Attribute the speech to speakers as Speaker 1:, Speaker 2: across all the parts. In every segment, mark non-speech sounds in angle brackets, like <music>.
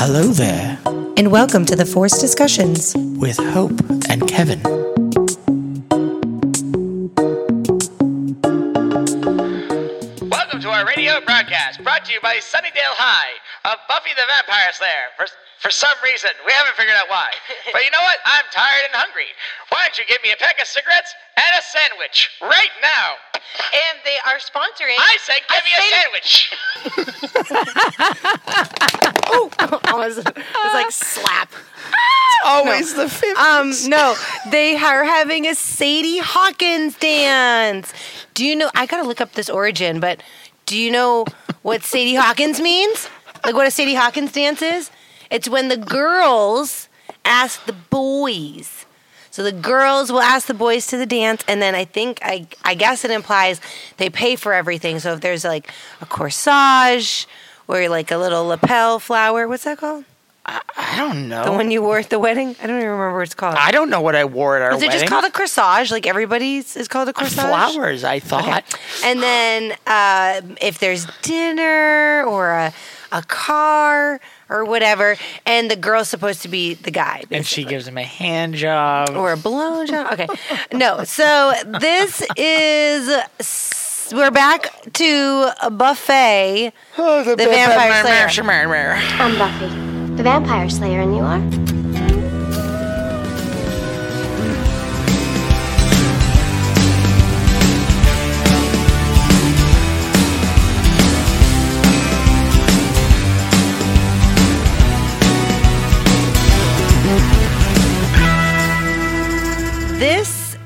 Speaker 1: Hello there,
Speaker 2: and welcome to the Force Discussions.
Speaker 1: with Hope and Kevin.
Speaker 3: Welcome to our radio broadcast, brought to you by Sunnydale High of Buffy the Vampire Slayer. For, for some reason, we haven't figured out why. <laughs> But you know what? I'm tired and hungry. Why don't you give me a pack of cigarettes and a sandwich right now?
Speaker 4: And they are sponsoring.
Speaker 3: I said, give me a sandwich.
Speaker 4: almost it was like slap.
Speaker 1: It's always the fifth.
Speaker 4: Um, no, they are having a Sadie Hawkins dance. Do you know? I gotta look up this origin, but do you know what Sadie Hawkins means? Like what a Sadie Hawkins dance is? It's when the girls ask the boys. So the girls will ask the boys to the dance, and then I think I I guess it implies they pay for everything. So if there's like a corsage or like a little lapel flower, what's that called?
Speaker 1: I don't know.
Speaker 4: The one you wore at the wedding? I don't even remember what it's called.
Speaker 1: I don't know what I wore at our
Speaker 4: Is it
Speaker 1: wedding.
Speaker 4: just called a corsage? Like everybody's is called a corsage?
Speaker 1: flowers? I thought.
Speaker 4: And then uh, if there's dinner or a, a car or whatever, and the girl's supposed to be the guy.
Speaker 1: And she gives him a hand job.
Speaker 4: Or a blow job. Okay. No. So this is. We're back to a buffet.
Speaker 1: Oh,
Speaker 4: the Vampire Slayer.
Speaker 5: I'm Buffy, the Vampire Slayer, and you are?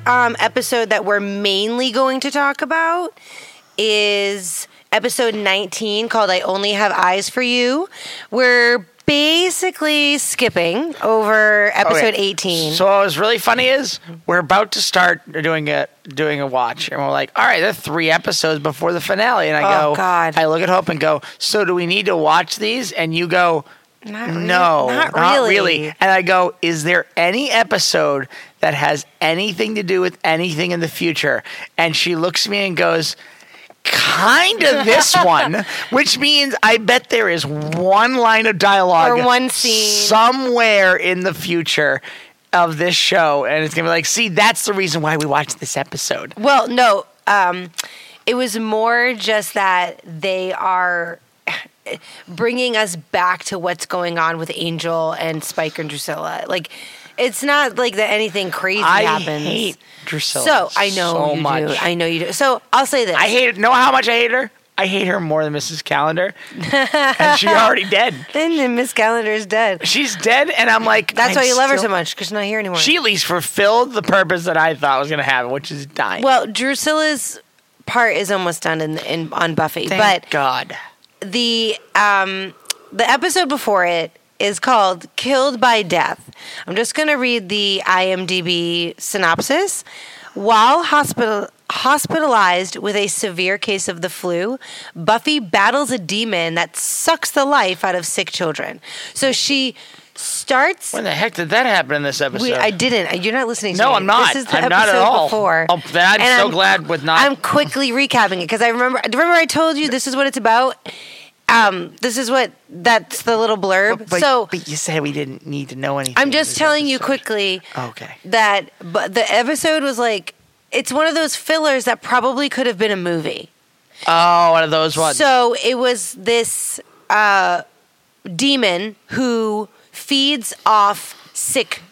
Speaker 4: Um, episode that we're mainly going to talk about is episode 19 called I Only Have Eyes for You. We're basically skipping over episode
Speaker 1: Okay.
Speaker 4: 18.
Speaker 1: So what was really funny is we're about to start doing a doing a watch, and we're like, all right, there are three episodes before the finale, and I
Speaker 4: Oh,
Speaker 1: go,
Speaker 4: God.
Speaker 1: I look at Hope and go, so do we need to watch these? And you go,
Speaker 4: Not
Speaker 1: no,
Speaker 4: not
Speaker 1: really.
Speaker 4: really.
Speaker 1: And I go, is there any episode that has anything to do with anything in the future? And she looks at me and goes. Kind of this <laughs> one, which means I bet there is one line of dialogue
Speaker 4: Or one scene.
Speaker 1: somewhere in the future of this show, and it's gonna be like, see, that's the reason why we watched this episode.
Speaker 4: Well, no, um, it was more just that they are <sighs> bringing us back to what's going on with Angel and Spike and Drusilla. Like, it's not like that anything crazy
Speaker 1: I
Speaker 4: happens.
Speaker 1: hate Drusilla.
Speaker 4: So I know
Speaker 1: so
Speaker 4: you
Speaker 1: much.
Speaker 4: do. I know you do. So I'll say this.
Speaker 1: I hate. Know how much I hate her? I hate her more than Mrs. Calendar, and she's <laughs> already dead.
Speaker 4: Then Miss is dead.
Speaker 1: She's dead, and I'm like,
Speaker 4: That's
Speaker 1: I'm
Speaker 4: why you love her
Speaker 1: still-
Speaker 4: so much because she's not here anymore.
Speaker 1: She at least fulfilled the purpose that I thought was gonna happen, which is dying.
Speaker 4: well, Drusilla's part is almost done in, in on Buffy,
Speaker 1: Thank
Speaker 4: but
Speaker 1: God.
Speaker 4: the um the episode before it is called Killed by Death. I'm just going to read the IMDb synopsis. While hospital hospitalized with a severe case of the flu, Buffy battles a demon that sucks the life out of sick children. So she starts
Speaker 1: When the heck did that happen in this episode?
Speaker 4: we, I didn't. Uh, you're not listening to
Speaker 1: No,
Speaker 4: me.
Speaker 1: I'm not.
Speaker 4: This is the
Speaker 1: I'm not at
Speaker 4: episode
Speaker 1: all.
Speaker 4: Before.
Speaker 1: Oh, then I'm
Speaker 4: And
Speaker 1: so glad with not-
Speaker 4: I'm quickly recapping it because I remember. Remember, I told you this is what it's about. Um, this is what that's the little blurb.
Speaker 1: But, but-
Speaker 4: so
Speaker 1: but you said we didn't need to know anything.
Speaker 4: I'm just telling you quickly
Speaker 1: Okay.
Speaker 4: that but the episode was like it's one of those fillers that probably could have been a movie.
Speaker 1: Oh, one of those ones.
Speaker 4: So it was this uh, demon who feeds off sick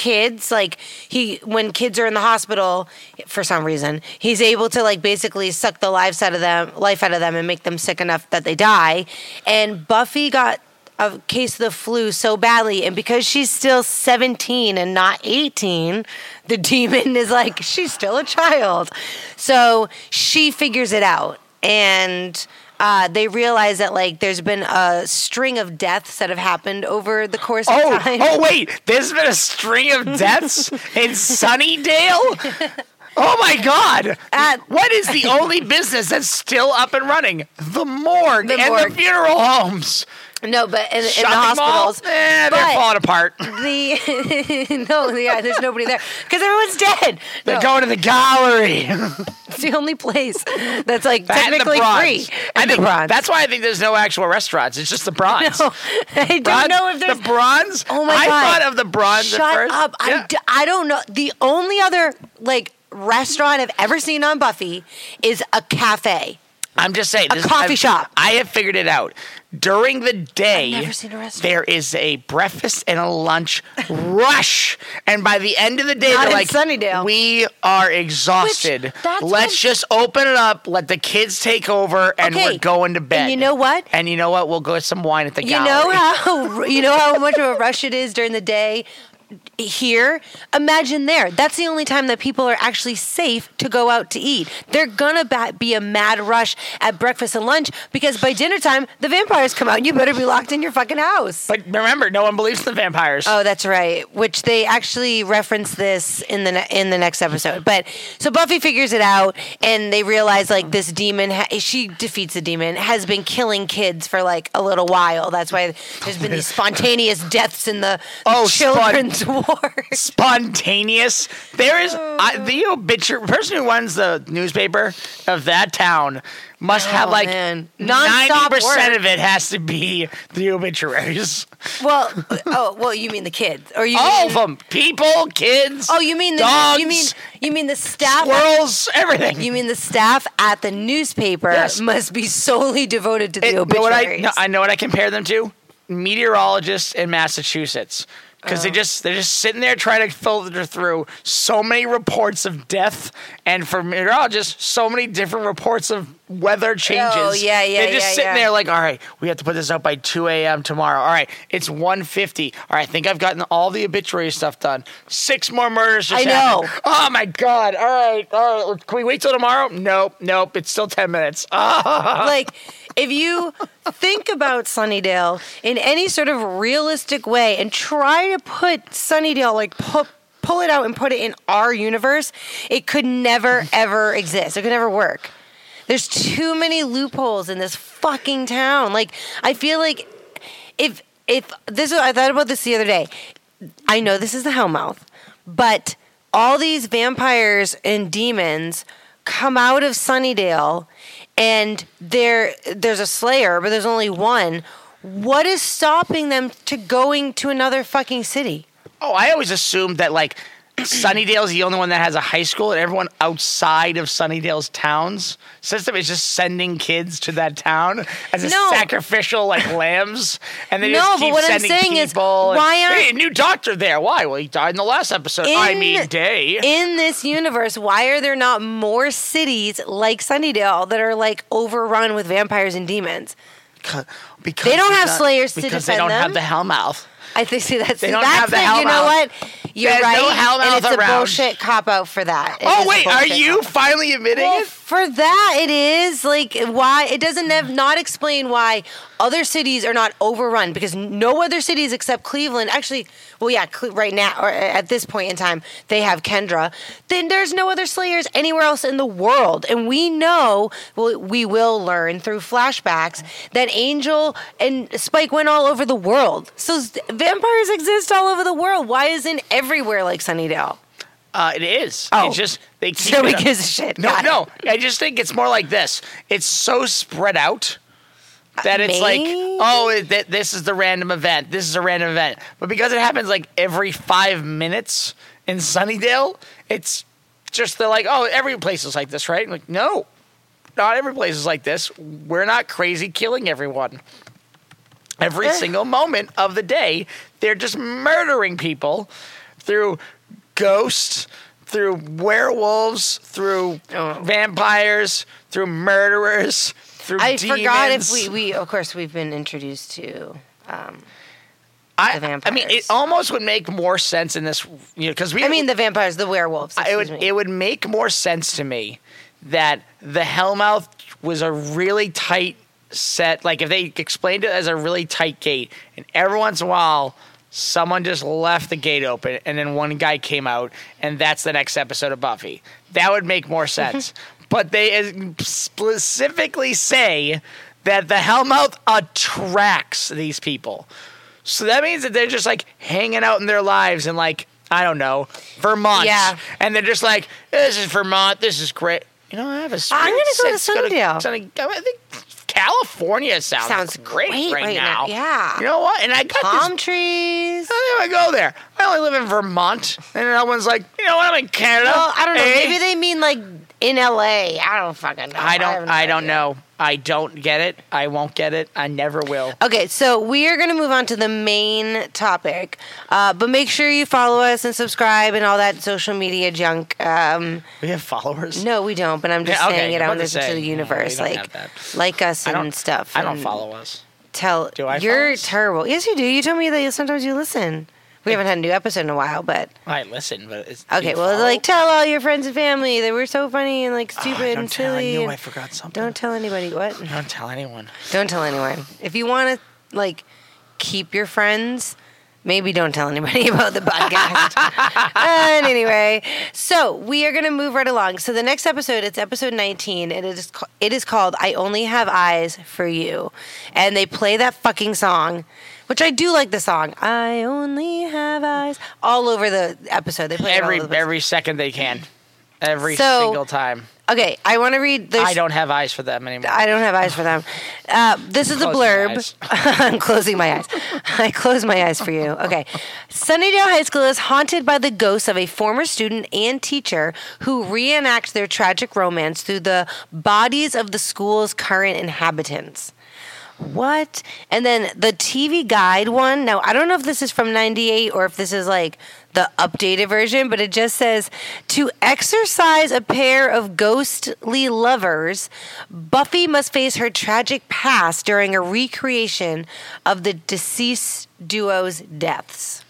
Speaker 4: kids. Like he, when kids are in the hospital, for some reason, he's able to like basically suck the life out of them, life out of them, and make them sick enough that they die. And Buffy got a case of the flu so badly, and because she's still 17 and not 18, the demon is like she's still a child. So she figures it out, and uh, they realize that like there's been a string of deaths that have happened over the course of
Speaker 1: Oh,
Speaker 4: time.
Speaker 1: oh wait! There's been a string of <laughs> deaths in Sunnydale. Oh my God!
Speaker 4: At-
Speaker 1: what is the only business that's still up and running? The morgue
Speaker 4: The
Speaker 1: and
Speaker 4: morgue.
Speaker 1: the funeral homes.
Speaker 4: No, but in, in the hospitals.
Speaker 1: Eh, they're
Speaker 4: but
Speaker 1: falling apart. <laughs>
Speaker 4: The <laughs> no, yeah, there's nobody there because everyone's dead.
Speaker 1: They're
Speaker 4: No,
Speaker 1: going to the gallery. <laughs>
Speaker 4: it's the only place that's like
Speaker 1: That
Speaker 4: technically free.
Speaker 1: I
Speaker 4: And the
Speaker 1: think
Speaker 4: bronze.
Speaker 1: that's why I think there's no actual restaurants. It's just the bronze.
Speaker 4: No, I don't
Speaker 1: Bronze-
Speaker 4: know if there's
Speaker 1: the bronze.
Speaker 4: Oh my god!
Speaker 1: I thought of the bronze
Speaker 4: Shut
Speaker 1: at first.
Speaker 4: up!
Speaker 1: Yeah.
Speaker 4: I, d- I don't know. The only other like restaurant I've ever seen on Buffy is a cafe.
Speaker 1: I'm just saying.
Speaker 4: A
Speaker 1: this-
Speaker 4: coffee
Speaker 1: I've-
Speaker 4: shop.
Speaker 1: I have figured it out. During the day,
Speaker 4: never seen a restaurant.
Speaker 1: there is a breakfast and a lunch rush, and by the end of the day,
Speaker 4: Not
Speaker 1: they're
Speaker 4: in
Speaker 1: like,
Speaker 4: Sunnydale.
Speaker 1: "We are exhausted.
Speaker 4: that's
Speaker 1: Let's
Speaker 4: what-
Speaker 1: just open it up. Let the kids take over, and
Speaker 4: Okay,
Speaker 1: we're going to bed."
Speaker 4: and you know what?
Speaker 1: And you know what? We'll go get some wine at the
Speaker 4: You
Speaker 1: gallery.
Speaker 4: know how <laughs> you know how much of a rush it is during the day here. Imagine there. That's the only time that people are actually safe to go out to eat. They're gonna be a mad rush at breakfast and lunch because by dinner time the vampires come out. and You better be locked in your fucking house.
Speaker 1: But remember, no one believes the vampires.
Speaker 4: Oh, that's right. Which they actually reference this in the ne- in the next episode. But so Buffy figures it out, and they realize like this demon. Ha- she defeats the demon. Has been killing kids for like a little while. That's why there's been these <laughs> spontaneous deaths in the
Speaker 1: Oh, spon- <laughs>
Speaker 4: ward.
Speaker 1: spontaneous. There is I, oh. the obituary person who runs the newspaper of that town must have
Speaker 4: Oh,
Speaker 1: like
Speaker 4: man.
Speaker 1: ninety
Speaker 4: Nonstop
Speaker 1: percent
Speaker 4: work.
Speaker 1: of it has to be the obituaries.
Speaker 4: well, <laughs> oh, well, you mean the kids, or you
Speaker 1: All
Speaker 4: mean,
Speaker 1: of them, people, kids.
Speaker 4: Oh, you mean the
Speaker 1: dogs,
Speaker 4: you mean you mean the staff?
Speaker 1: squirrels, everything.
Speaker 4: You mean the staff at the newspaper
Speaker 1: Yes.
Speaker 4: must be solely devoted to the
Speaker 1: It- know what I,
Speaker 4: obituaries?
Speaker 1: no, I know what I compare them to: meteorologists in Massachusetts. Because
Speaker 4: Oh.
Speaker 1: they just they're just sitting there trying to filter through so many reports of death, and for meteorologists, so many different reports of weather oh, changes.
Speaker 4: Oh, yeah, yeah,
Speaker 1: They're just
Speaker 4: yeah,
Speaker 1: sitting
Speaker 4: yeah.
Speaker 1: there like, all right, we have to put this out by two a.m. tomorrow. All right, it's 1.50. All right, I think I've gotten all the obituary stuff done. Six more murders. Just
Speaker 4: I know.
Speaker 1: happened. Oh my god! All right, all right. Can we wait till tomorrow? Nope, nope. It's still ten minutes. <laughs>
Speaker 4: Like if you think about Sunnydale in any sort of realistic way and try to put Sunnydale like pu- pull it out and put it in our universe, it could never ever exist. It could never work. There's too many loopholes in this fucking town. Like I feel like if if this I thought about this the other day. I know this is the Hellmouth, but all these vampires and demons come out of Sunnydale and there there's a slayer, but there's only one. What is stopping them to going to another fucking city?
Speaker 1: Oh, I always assumed that like Sunnydale's the only one that has a high school, and everyone outside of Sunnydale's towns system is just sending kids to that town as a
Speaker 4: No.
Speaker 1: sacrificial like <laughs> lambs, and they
Speaker 4: No,
Speaker 1: just
Speaker 4: but
Speaker 1: keep
Speaker 4: what I'm saying is, why aren't-
Speaker 1: hey, a new doctor there? Why? Well, he died in the last episode. I mean, day.
Speaker 4: In this universe, why are there not more cities like Sunnydale that are like overrun with vampires and demons?
Speaker 1: because
Speaker 4: They don't have
Speaker 1: not-
Speaker 4: slayers to defend them.
Speaker 1: because they don't have the Hellmouth.
Speaker 4: I think see that's
Speaker 1: They don't
Speaker 4: that's
Speaker 1: have the
Speaker 4: it. You know what? You're
Speaker 1: There's
Speaker 4: right.
Speaker 1: no
Speaker 4: and it's
Speaker 1: around.
Speaker 4: a bullshit cop out for that. It
Speaker 1: Oh wait, are you finally admitting
Speaker 4: Well,
Speaker 1: it?
Speaker 4: for that, it is like why it doesn't have, not explain why other cities are not overrun because no other cities except Cleveland actually. Well, yeah, right now or at this point in time they have Kendra. Then there's no other Slayers anywhere else in the world, and we know well, we will learn through flashbacks that Angel and Spike went all over the world. So vampires exist all over the world. Why isn't everywhere like Sunnydale?
Speaker 1: Uh, it is.
Speaker 4: Oh.
Speaker 1: It's just they <laughs> keep
Speaker 4: Nobody
Speaker 1: it-
Speaker 4: gives a shit.
Speaker 1: No,
Speaker 4: Got it.
Speaker 1: no. I just think it's more like this. It's so spread out that it's like, oh, it, th- this is the random event. This is a random event. But because it happens like every five minutes in Sunnydale, it's just they're like, oh, every place is like this, right? like, no, not every place is like this. We're not crazy killing everyone. Every
Speaker 4: Eh.
Speaker 1: single moment of the day, they're just murdering people through ghosts, through werewolves, through
Speaker 4: Oh.
Speaker 1: vampires, through murderers, through
Speaker 4: I
Speaker 1: demons.
Speaker 4: forgot if we, we of course we've been introduced to um,
Speaker 1: I, I mean, it almost would make more sense in this, you know, because we.
Speaker 4: I mean the vampires, the werewolves.
Speaker 1: it would
Speaker 4: me.
Speaker 1: it would make more sense to me that the Hellmouth was a really tight set. Like if they explained it as a really tight gate, and every once in a while. Someone just left the gate open, and then one guy came out, and that's the next episode of Buffy. That would make more <laughs> sense. but they uh, specifically say that the Hellmouth attracts these people. So that means that they're just like hanging out in their lives and like I don't know Vermont,
Speaker 4: Yeah.
Speaker 1: and they're just like this is Vermont, this is great. You know, I have a.
Speaker 4: I'm gonna go to Sunnydale.
Speaker 1: I think California sounds
Speaker 4: Sounds
Speaker 1: great,
Speaker 4: great
Speaker 1: right,
Speaker 4: right
Speaker 1: now.
Speaker 4: now, yeah.
Speaker 1: You know what? And I got this
Speaker 4: Palm trees.
Speaker 1: I think I go there. I only live in Vermont, and that one's like, you know what? I'm in Canada.
Speaker 4: Well, I don't know.
Speaker 1: eh?
Speaker 4: Maybe they mean like in LA. I don't fucking know.
Speaker 1: I don't.
Speaker 4: no
Speaker 1: I, don't know. I don't get it. I won't get it. I never will.
Speaker 4: Okay, so we are going to move on to the main topic, uh, but make sure you follow us and subscribe and all that social media junk. Um,
Speaker 1: We have followers.
Speaker 4: no, we don't, but I'm just
Speaker 1: Yeah, okay,
Speaker 4: saying it out
Speaker 1: about to
Speaker 4: the universe,
Speaker 1: don't
Speaker 4: like like us
Speaker 1: I
Speaker 4: and stuff.
Speaker 1: I don't
Speaker 4: and
Speaker 1: follow us.
Speaker 4: Tell
Speaker 1: Do I
Speaker 4: you're
Speaker 1: follow us?
Speaker 4: terrible. Yes, you do. You told me that you, sometimes you listen. We haven't had a new episode in a while, but
Speaker 1: I listen, but it's
Speaker 4: okay. Well,
Speaker 1: follow?
Speaker 4: like tell all your friends and family they were so funny and like
Speaker 1: Oh,
Speaker 4: stupid
Speaker 1: don't
Speaker 4: and
Speaker 1: tell.
Speaker 4: silly.
Speaker 1: I knew I forgot something.
Speaker 4: don't tell anybody what.
Speaker 1: Don't tell anyone.
Speaker 4: Don't tell anyone. If you want to like keep your friends, maybe don't tell anybody <laughs> about the podcast. and <laughs> anyway, so we are going to move right along. So the next episode, it's episode 19, and it is it is called "I Only Have Eyes for You," and they play that fucking song. Which I do like the song. I only have eyes all over the episode. They play it all
Speaker 1: Every
Speaker 4: the
Speaker 1: every second they can. Every
Speaker 4: So-
Speaker 1: single time.
Speaker 4: Okay, I want to read. There's,
Speaker 1: I don't have eyes for them anymore.
Speaker 4: I don't have eyes for them. Uh, this is
Speaker 1: my
Speaker 4: blurb. <laughs> I'm closing my eyes. <laughs> I close my eyes for you. Okay. Sunnydale High School is haunted by the ghosts of a former student and teacher who reenact their tragic romance through the bodies of the school's current inhabitants. What? And then the TV guide one. Now, I don't know if this is from 98 or if this is like the updated version, but it just says to exercise a pair of ghostly lovers, Buffy must face her tragic past during a recreation of the deceased duo's deaths.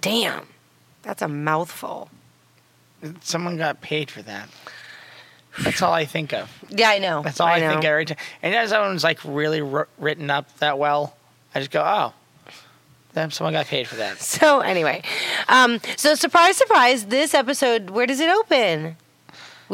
Speaker 4: Damn. That's a mouthful.
Speaker 1: Someone got paid for that. That's all I think of.
Speaker 4: Yeah, I know.
Speaker 1: That's all I,
Speaker 4: know.
Speaker 1: think every time. And as someone's like really wr- written up that well, I just go, oh, then someone got paid for that. <laughs>
Speaker 4: So anyway, um, so surprise, surprise, this episode, where does it open?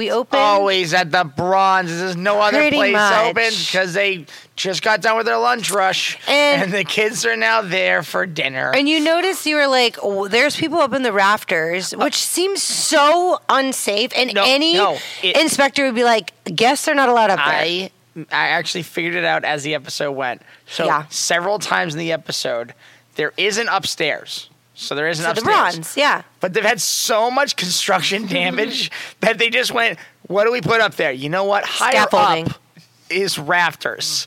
Speaker 4: We open.
Speaker 1: Always at the Bronze. There's no other
Speaker 4: Pretty
Speaker 1: place
Speaker 4: much.
Speaker 1: open because they just got done with their lunch rush,
Speaker 4: And-
Speaker 1: and, the kids are now there for dinner.
Speaker 4: And you notice you were like, oh, there's people up in the rafters, uh, which seems so unsafe. And
Speaker 1: No,
Speaker 4: any
Speaker 1: no, it-
Speaker 4: inspector would be like, guests are not allowed up there.
Speaker 1: I I actually figured it out as the episode went. So
Speaker 4: Yeah.
Speaker 1: several times in the episode, there isn't upstairs. So there isn't
Speaker 4: so the bronze, yeah.
Speaker 1: But they've had so much construction <laughs> damage that they just went, what do we put up there? You know what? Higher up is rafters.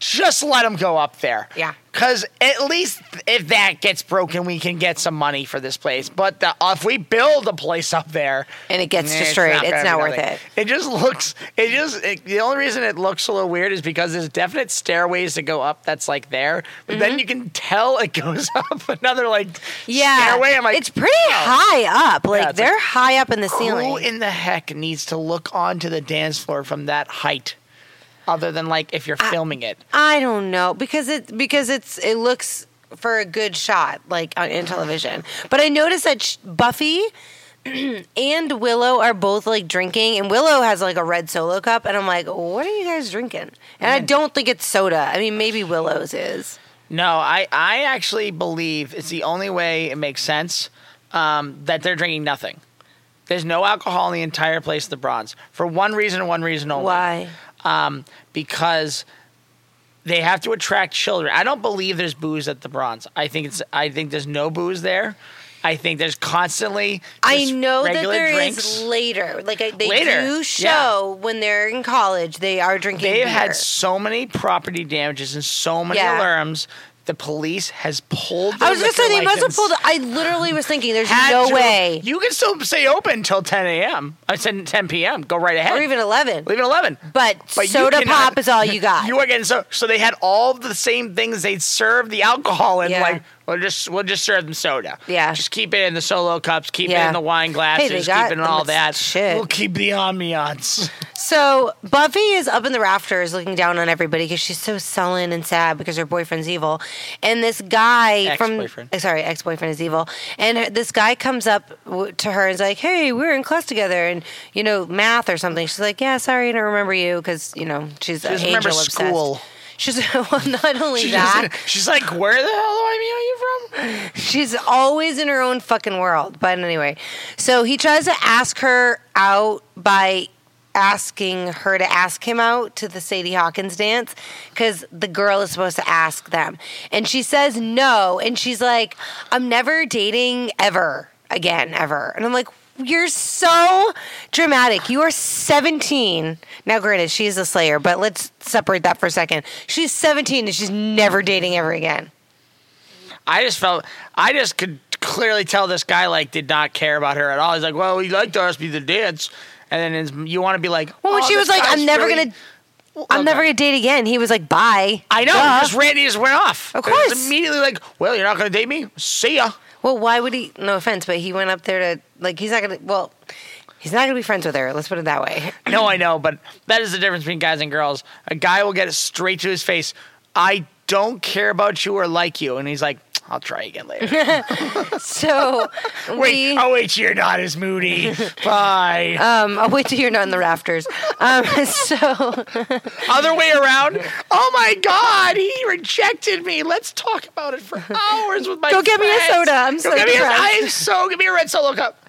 Speaker 1: Just let them go up there.
Speaker 4: Yeah.
Speaker 1: Because at least if that gets broken, we can get some money for this place. But the, if we build a place up there
Speaker 4: And it gets
Speaker 1: eh,
Speaker 4: destroyed,
Speaker 1: gonna
Speaker 4: it's not worth
Speaker 1: nothing.
Speaker 4: it.
Speaker 1: It just looks. It just. It, the only reason it looks a little weird is because there's definite stairways to go up. That's like there, but then you can tell it <laughs> goes up another like
Speaker 4: Mm-hmm. Yeah.
Speaker 1: stairway. I'm like,
Speaker 4: it's pretty
Speaker 1: oh.
Speaker 4: high up. Like,
Speaker 1: Yeah,
Speaker 4: they're
Speaker 1: like,
Speaker 4: high up in the ceiling.
Speaker 1: Who in the heck needs to look onto the dance floor from that height? Other than like if you're filming it.
Speaker 4: I don't know because it because it's it looks for a good shot like on in television. But I noticed that sh- Buffy <clears throat> and Willow are both like drinking, and Willow has like a red solo cup, and I'm like, what are you guys drinking? And I don't think it's soda. I mean, maybe Willow's is.
Speaker 1: No, I, I actually believe it's the only way it makes sense um, that they're drinking nothing. There's no alcohol in the entire place of the bronze for one reason and one reason only.
Speaker 4: Why?
Speaker 1: Um, because they have to attract children. I don't believe there's booze at the bronze. I think it's. I think there's no booze there. I think there's constantly.
Speaker 4: I know that there is
Speaker 1: drinks.
Speaker 4: later. Like I, they
Speaker 1: Later,
Speaker 4: do show when they're in college, they are drinking.
Speaker 1: They've
Speaker 4: beer.
Speaker 1: had so many property damages and so many
Speaker 4: Yeah.
Speaker 1: alarms. The police has pulled.
Speaker 4: I was gonna say
Speaker 1: liquor
Speaker 4: they must have pulled. I literally was thinking, there's
Speaker 1: Had
Speaker 4: no
Speaker 1: to.
Speaker 4: way,
Speaker 1: You can still stay open until 10 a.m. I uh, said 10 p.m. Go right ahead.
Speaker 4: or even eleven.
Speaker 1: Leave it 11.
Speaker 4: But,
Speaker 1: But you
Speaker 4: soda
Speaker 1: cannot-
Speaker 4: pop is all you <laughs> got.
Speaker 1: You are getting so so they had all the same things they'd serve the alcohol in
Speaker 4: Yeah.
Speaker 1: like we'll just we'll just serve them soda.
Speaker 4: Yeah.
Speaker 1: Just keep it in the solo cups, keep it in the wine
Speaker 4: Hey,
Speaker 1: glasses,
Speaker 4: they
Speaker 1: keep it in all that.
Speaker 4: shit.
Speaker 1: We'll keep the ambiance. <laughs>
Speaker 4: So Buffy is up in the rafters looking down on everybody because she's so sullen and sad because her boyfriend's evil. And this guy from
Speaker 1: Ex-boyfriend.
Speaker 4: uh, sorry, ex-boyfriend is evil. And this guy comes up to her and is like, "Hey, we were in class together, and you know math or something." She's like, "Yeah, sorry, I don't remember you," because you know she's
Speaker 1: She
Speaker 4: uh, angel
Speaker 1: remember
Speaker 4: obsessed.
Speaker 1: school.
Speaker 4: She's <laughs> well, not only
Speaker 1: She
Speaker 4: that,
Speaker 1: doesn't- she's like, where the hell do I know you from?
Speaker 4: She's always in her own fucking world. But anyway, so he tries to ask her out by asking her to ask him out to the Sadie Hawkins dance because the girl is supposed to ask them. And she says no. And she's like, I'm never dating ever again, ever. And I'm like, you're so dramatic. You are 17. Now, granted, she's a slayer, but let's separate that for a second. She's 17 and she's never dating ever again.
Speaker 1: I just felt, I just could clearly tell this guy like did not care about her at all. He's like, well, he liked to ask me to dance, and then you want to be like,
Speaker 4: Well, when
Speaker 1: oh,
Speaker 4: she was like, I'm never
Speaker 1: really-
Speaker 4: gonna. I'm never gonna date again. He was like, "Bye."
Speaker 1: I know,
Speaker 4: Duh.
Speaker 1: because Randy just went off.
Speaker 4: Of course.
Speaker 1: immediately like, well, you're not going to date me. See ya.
Speaker 4: Well, why would he? No offense, but he went up there to like. He's not gonna. Well, he's not gonna be friends with her. Let's put it that way. <clears throat>
Speaker 1: No, I know, but that is the difference between guys and girls. A guy will get it straight to his face. I don't care about you or like you, and he's like, I'll try again later. <laughs>
Speaker 4: So <laughs>
Speaker 1: wait,
Speaker 4: we.
Speaker 1: oh wait, you're not as moody. Bye. <laughs>
Speaker 4: Um, I'll wait till you're not in the rafters. Um, so
Speaker 1: Other way around. Oh my God, he rejected me. Let's talk about it for hours with my.
Speaker 4: Go get me a soda. I'm
Speaker 1: Go
Speaker 4: so
Speaker 1: get me a. I'm so give me a red solo cup.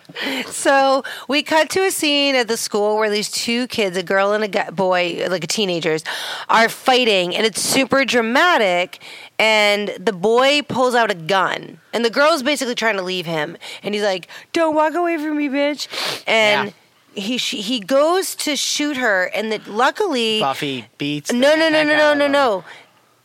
Speaker 4: So we cut to a scene at the school where these two kids, a girl and a boy, like a teenagers, are fighting, and it's super dramatic. And the boy pulls out a gun, and the girl's basically trying to leave him, and he's like, "Don't walk away from me, bitch!" And he she, he goes to shoot her, and that luckily
Speaker 1: Buffy beats.
Speaker 4: no no no no no no no.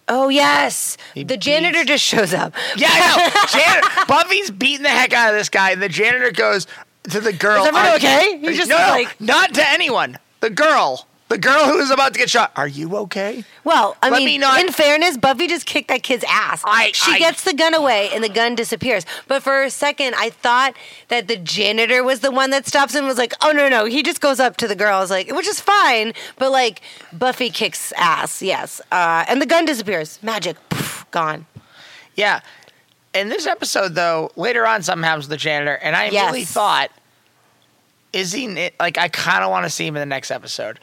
Speaker 4: Oh yes,
Speaker 1: He
Speaker 4: the janitor
Speaker 1: beats-
Speaker 4: just shows up.
Speaker 1: Yeah, I know. <laughs> Jan- Buffy's beating the heck out of this guy, and the janitor goes to the girl.
Speaker 4: Is everyone okay?" He just
Speaker 1: no,
Speaker 4: was
Speaker 1: no, not to anyone. The girl, the girl who is about to get shot. Are you okay?
Speaker 4: Well, I
Speaker 1: Let
Speaker 4: mean,
Speaker 1: me not-
Speaker 4: in fairness, Buffy just kicked that kid's ass.
Speaker 1: I-
Speaker 4: she
Speaker 1: I-
Speaker 4: gets the gun away and the gun disappears. But for a second, I thought that the janitor was the one that stops and Was like, oh no, no, he just goes up to the girl. I was like, which is fine, but like Buffy kicks ass, yes, uh, and the gun disappears. Magic, poof, gone.
Speaker 1: Yeah. In this episode, though, later on, something happens with the janitor, and I
Speaker 4: Yes.
Speaker 1: really thought, is he like? I kind of want to see him in the next episode,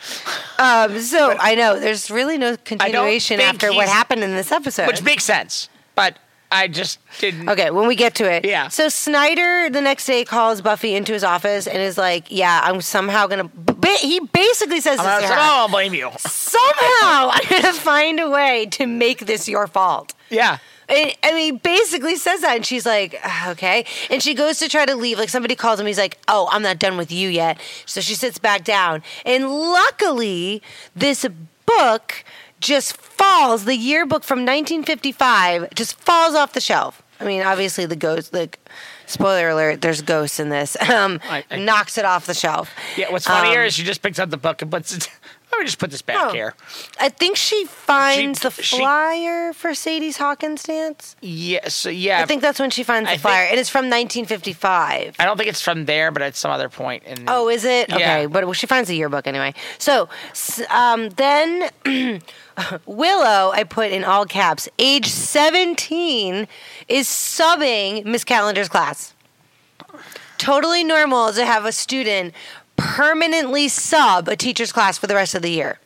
Speaker 4: Um, so I know there's really no continuation after what happened in this episode.
Speaker 1: which makes sense. But I just didn't.
Speaker 4: Okay, when we get to it.
Speaker 1: Yeah.
Speaker 4: So Snyder the next day calls Buffy into his office and is like, "Yeah, I'm somehow gonna." Ba- he basically says
Speaker 1: I'm
Speaker 4: this
Speaker 1: not,
Speaker 4: to
Speaker 1: so,
Speaker 4: her.
Speaker 1: oh, I'll blame you.
Speaker 4: Somehow <laughs> I'm gonna find a way to make this your fault.
Speaker 1: Yeah.
Speaker 4: And, and he basically says that, and she's like, "Ah, okay. And she goes to try to leave. Like somebody calls him. He's like, oh, I'm not done with you yet. So she sits back down. And luckily, this book just falls. The yearbook from 1955 just falls off the shelf. I mean, obviously, the ghost, like, spoiler alert, there's ghosts in this. <laughs> Um,
Speaker 1: I- I-
Speaker 4: knocks it off the shelf.
Speaker 1: Yeah. What's funnier
Speaker 4: Um,
Speaker 1: is she just picks up the book and puts it. Let me just put this back
Speaker 4: Oh.
Speaker 1: here.
Speaker 4: I think she finds
Speaker 1: She-
Speaker 4: the
Speaker 1: she-
Speaker 4: flyer for Sadie's Hawkins dance.
Speaker 1: Yeah. So yeah.
Speaker 4: I think that's when she finds the
Speaker 1: I
Speaker 4: flyer.
Speaker 1: think-
Speaker 4: and it's from 1955.
Speaker 1: I don't think it's from there, but at some other point in.
Speaker 4: Oh, is it?
Speaker 1: Yeah.
Speaker 4: Okay, but well, she finds the yearbook anyway. So s- um, then <clears throat> Willow, I put in all caps, age 17, is subbing Miss Calendar's class. Totally normal to have a student permanently sub a teacher's class for the rest of the year.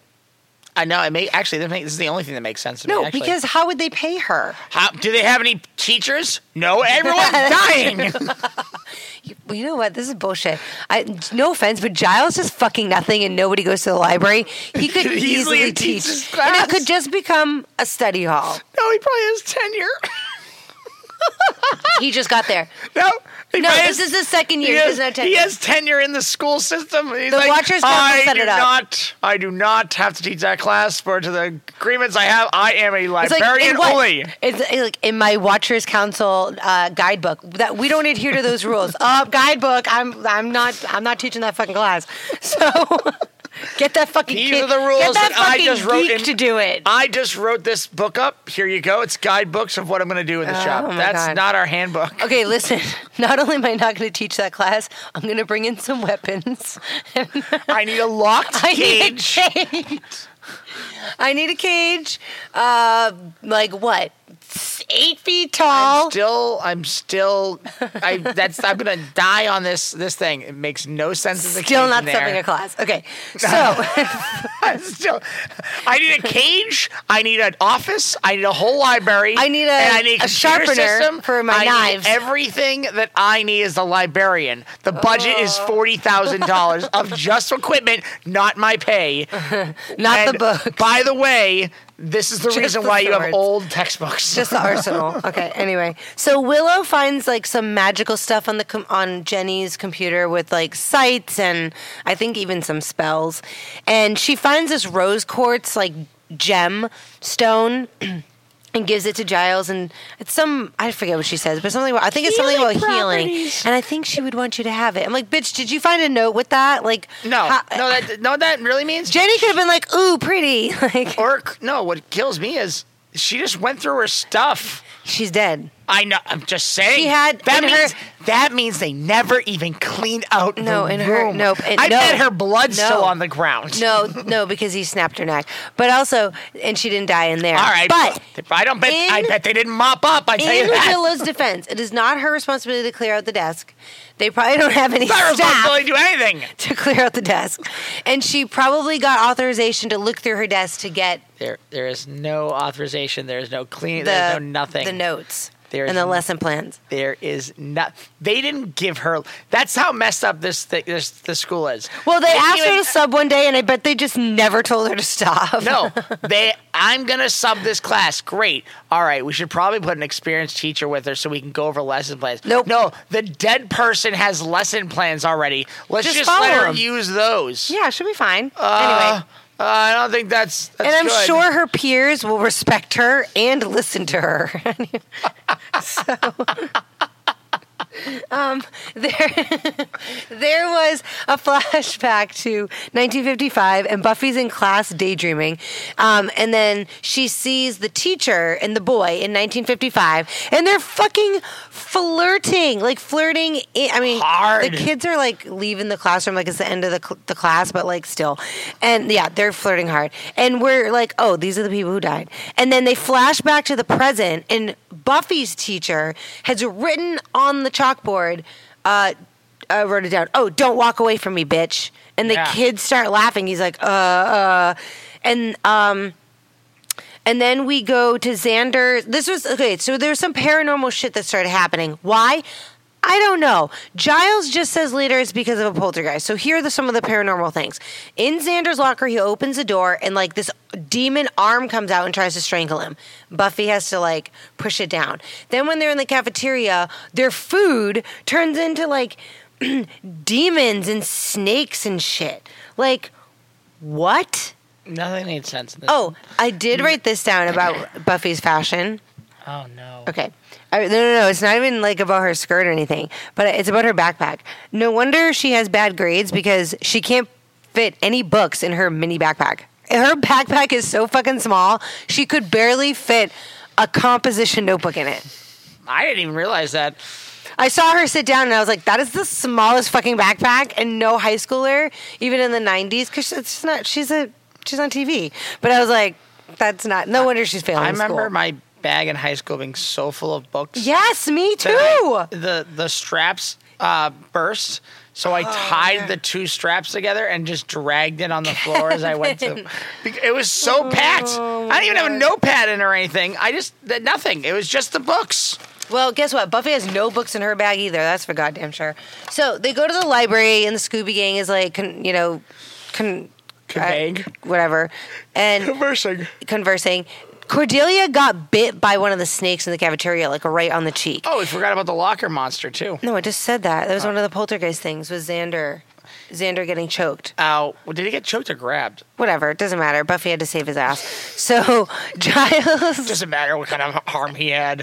Speaker 1: I know. It may actually. This, is the only thing that makes sense to
Speaker 4: No,
Speaker 1: me. Actually.
Speaker 4: because how would they pay her?
Speaker 1: How, do they have any teachers? No, everyone's <laughs> dying. <laughs>
Speaker 4: Well, you know what? This is bullshit. I, no offense, but Giles is fucking nothing and nobody goes to the library. He could <laughs>
Speaker 1: could easily
Speaker 4: easily
Speaker 1: teach
Speaker 4: teach. And it could just become a study hall.
Speaker 1: no, he probably has tenure.
Speaker 4: He just got there.
Speaker 1: no,
Speaker 4: No, this
Speaker 1: has-
Speaker 4: is his second year.
Speaker 1: He
Speaker 4: He
Speaker 1: has, he
Speaker 4: tenure.
Speaker 1: has tenure in the school system. He's
Speaker 4: The
Speaker 1: like,
Speaker 4: Watchers Council set it up."
Speaker 1: not. I do not have to teach that class. For to the agreements I have, I am a
Speaker 4: It's like,
Speaker 1: librarian only.
Speaker 4: It's it's like in my Watchers Council uh, guidebook that we don't adhere to those rules. Uh, <laughs> guidebook. I'm I'm not I'm not teaching that fucking class. So <laughs> Get that fucking
Speaker 1: These
Speaker 4: kid,
Speaker 1: are the rules
Speaker 4: Get that
Speaker 1: that I
Speaker 4: fucking
Speaker 1: just wrote in-
Speaker 4: to do it.
Speaker 1: I just wrote this book up. Here you go. It's guidebooks of what I'm going to do in the shop.
Speaker 4: Oh my
Speaker 1: That's
Speaker 4: God.
Speaker 1: not our handbook.
Speaker 4: Okay, listen. <laughs> Not only am I not going to teach that class, I'm going to bring in some weapons. <laughs>
Speaker 1: I need a locked
Speaker 4: I
Speaker 1: cage.
Speaker 4: need a cage. <laughs> I need a cage. Uh, like what? Eight feet tall.
Speaker 1: I'm still, I'm still, I that's I'm gonna die on this this thing. It makes no sense as a
Speaker 4: Still not
Speaker 1: there.
Speaker 4: stopping a class. Okay, <laughs> so
Speaker 1: still, I need a cage. I need an office. I need a whole library.
Speaker 4: I need a-
Speaker 1: and I need
Speaker 4: a sharpener
Speaker 1: system.
Speaker 4: for my
Speaker 1: I
Speaker 4: knives.
Speaker 1: everything that I need is a librarian. The budget is
Speaker 4: Oh.
Speaker 1: forty thousand dollars of just equipment, not my pay. <laughs>
Speaker 4: not
Speaker 1: And
Speaker 4: the book,
Speaker 1: By the way, this is the
Speaker 4: Just
Speaker 1: reason
Speaker 4: the
Speaker 1: why you have
Speaker 4: swords.
Speaker 1: old textbooks. <laughs>
Speaker 4: just the arsenal. <laughs> Okay. Anyway, so Willow finds like some magical stuff on the com- on Jenny's computer with like sights and I think even some spells, and she finds this rose quartz like gem stone. <clears throat> And gives it to Giles, and it's some I forget what she says, but something about I think it's something about
Speaker 1: Healing
Speaker 4: healing,
Speaker 1: properties.
Speaker 4: and I think she would want you to have it. I'm like, bitch, did you find a note with that? Like,
Speaker 1: no,
Speaker 4: how-
Speaker 1: no, that no, that really means
Speaker 4: Jenny could have been like, ooh, pretty, <laughs> like
Speaker 1: Or no, what kills me is she just went through her stuff.
Speaker 4: she's dead.
Speaker 1: I know. I'm just saying.
Speaker 4: She had-
Speaker 1: that
Speaker 4: in her-
Speaker 1: means that means they never even cleaned out
Speaker 4: No,
Speaker 1: the
Speaker 4: in her-
Speaker 1: room.
Speaker 4: nope, and-
Speaker 1: I
Speaker 4: no.
Speaker 1: bet her blood's
Speaker 4: No.
Speaker 1: still on the ground.
Speaker 4: No, no, because he snapped her neck. But also, and she didn't die in there.
Speaker 1: All right,
Speaker 4: but
Speaker 1: I don't bet. I bet they didn't mop up. I tell you that.
Speaker 4: in
Speaker 1: that.
Speaker 4: Willow's defense, it is not her responsibility to clear out the desk. They probably don't have any
Speaker 1: It's not
Speaker 4: staff
Speaker 1: responsibility to do anything. <laughs>
Speaker 4: to clear out the desk, and she probably got authorization to look through her desk to get
Speaker 1: There, there is no authorization. There is no cleaning.
Speaker 4: the
Speaker 1: There's no nothing.
Speaker 4: the notes
Speaker 1: There is
Speaker 4: and the lesson plans.
Speaker 1: There is not. They didn't give her. That's how messed up this thi- this the school is.
Speaker 4: Well, they
Speaker 1: didn't
Speaker 4: asked her to sub one day, and I bet they just never told her to stop.
Speaker 1: No, <laughs> they. I'm gonna sub this class. Great. All right, we should probably put an experienced teacher with her so we can go over lesson plans.
Speaker 4: Nope.
Speaker 1: No, the dead person has lesson plans already. Let's
Speaker 4: Just
Speaker 1: just, let her
Speaker 4: them.
Speaker 1: use those.
Speaker 4: yeah, she'll be fine.
Speaker 1: Uh,
Speaker 4: anyway.
Speaker 1: Uh, I don't think that's. that's
Speaker 4: and I'm
Speaker 1: good.
Speaker 4: sure her peers will respect her and listen to her. <laughs> so, um, there, <laughs> there was a flashback to 1955, and Buffy's in class daydreaming, um, and then she sees the teacher and the boy in 1955, and they're fucking flirting, like flirting. I I mean,
Speaker 1: Hard.
Speaker 4: the kids are like leaving the classroom, like it's the end of the, cl- the class, but like still. And yeah, they're flirting hard. And we're like, oh, these are the people who died. And then they flash back to the present, and Buffy's teacher has written on the chalkboard, uh, I wrote it down. Oh, don't walk away from me, bitch. And the
Speaker 1: Yeah.
Speaker 4: kids start laughing. He's like, uh, uh. And, um, and then we go to Xander. This was okay. So there's some paranormal shit that started happening. Why? I don't know. Giles just says later it's because of a poltergeist. So here are the, some of the paranormal things. In Xander's locker, he opens the door and like this demon arm comes out and tries to strangle him. Buffy has to like push it down. Then when they're in the cafeteria, their food turns into like <clears throat> demons and snakes and shit. Like what?
Speaker 1: Nothing made sense. In this.
Speaker 4: Oh, I did write this down about Buffy's fashion.
Speaker 1: Oh no.
Speaker 4: Okay. I, no, no, no. It's not even like about her skirt or anything, but it's about her backpack. No wonder she has bad grades because she can't fit any books in her mini backpack. Her backpack is so fucking small, she could barely fit a composition notebook in it.
Speaker 1: I didn't even realize that.
Speaker 4: I saw her sit down and I was like, that is the smallest fucking backpack and no high schooler, even in the 90s, because it's not, she's a, she's on TV. But I was like, that's not, no wonder she's failing
Speaker 1: I remember
Speaker 4: school.
Speaker 1: my bag in high school being so full of books.
Speaker 4: Yes, me too.
Speaker 1: I- the the straps uh, burst, so
Speaker 4: Oh,
Speaker 1: I tied the two straps together and just dragged it on the floor as I went to. <laughs> It was so packed.
Speaker 4: Oh,
Speaker 1: I didn't even have a notepad in or anything. I just nothing. It was just the books.
Speaker 4: Well, guess what? Buffy has no books in her bag either. That's for goddamn sure. So they go to the library, and the Scooby Gang is like, con, you know, con,
Speaker 1: Conveying.
Speaker 4: uh, whatever, and
Speaker 1: Conversing.
Speaker 4: conversing. Cordelia got bit by one of the snakes in the cafeteria, like right on the cheek.
Speaker 1: Oh, we forgot about the locker monster too.
Speaker 4: No, I just said that. That was one of the poltergeist things. Was Xander? Xander getting choked.
Speaker 1: Ow. Well, did he get choked or grabbed?
Speaker 4: Whatever, it doesn't matter. Buffy had to save his ass. So <laughs> Giles,
Speaker 1: Doesn't matter what kind of harm he had.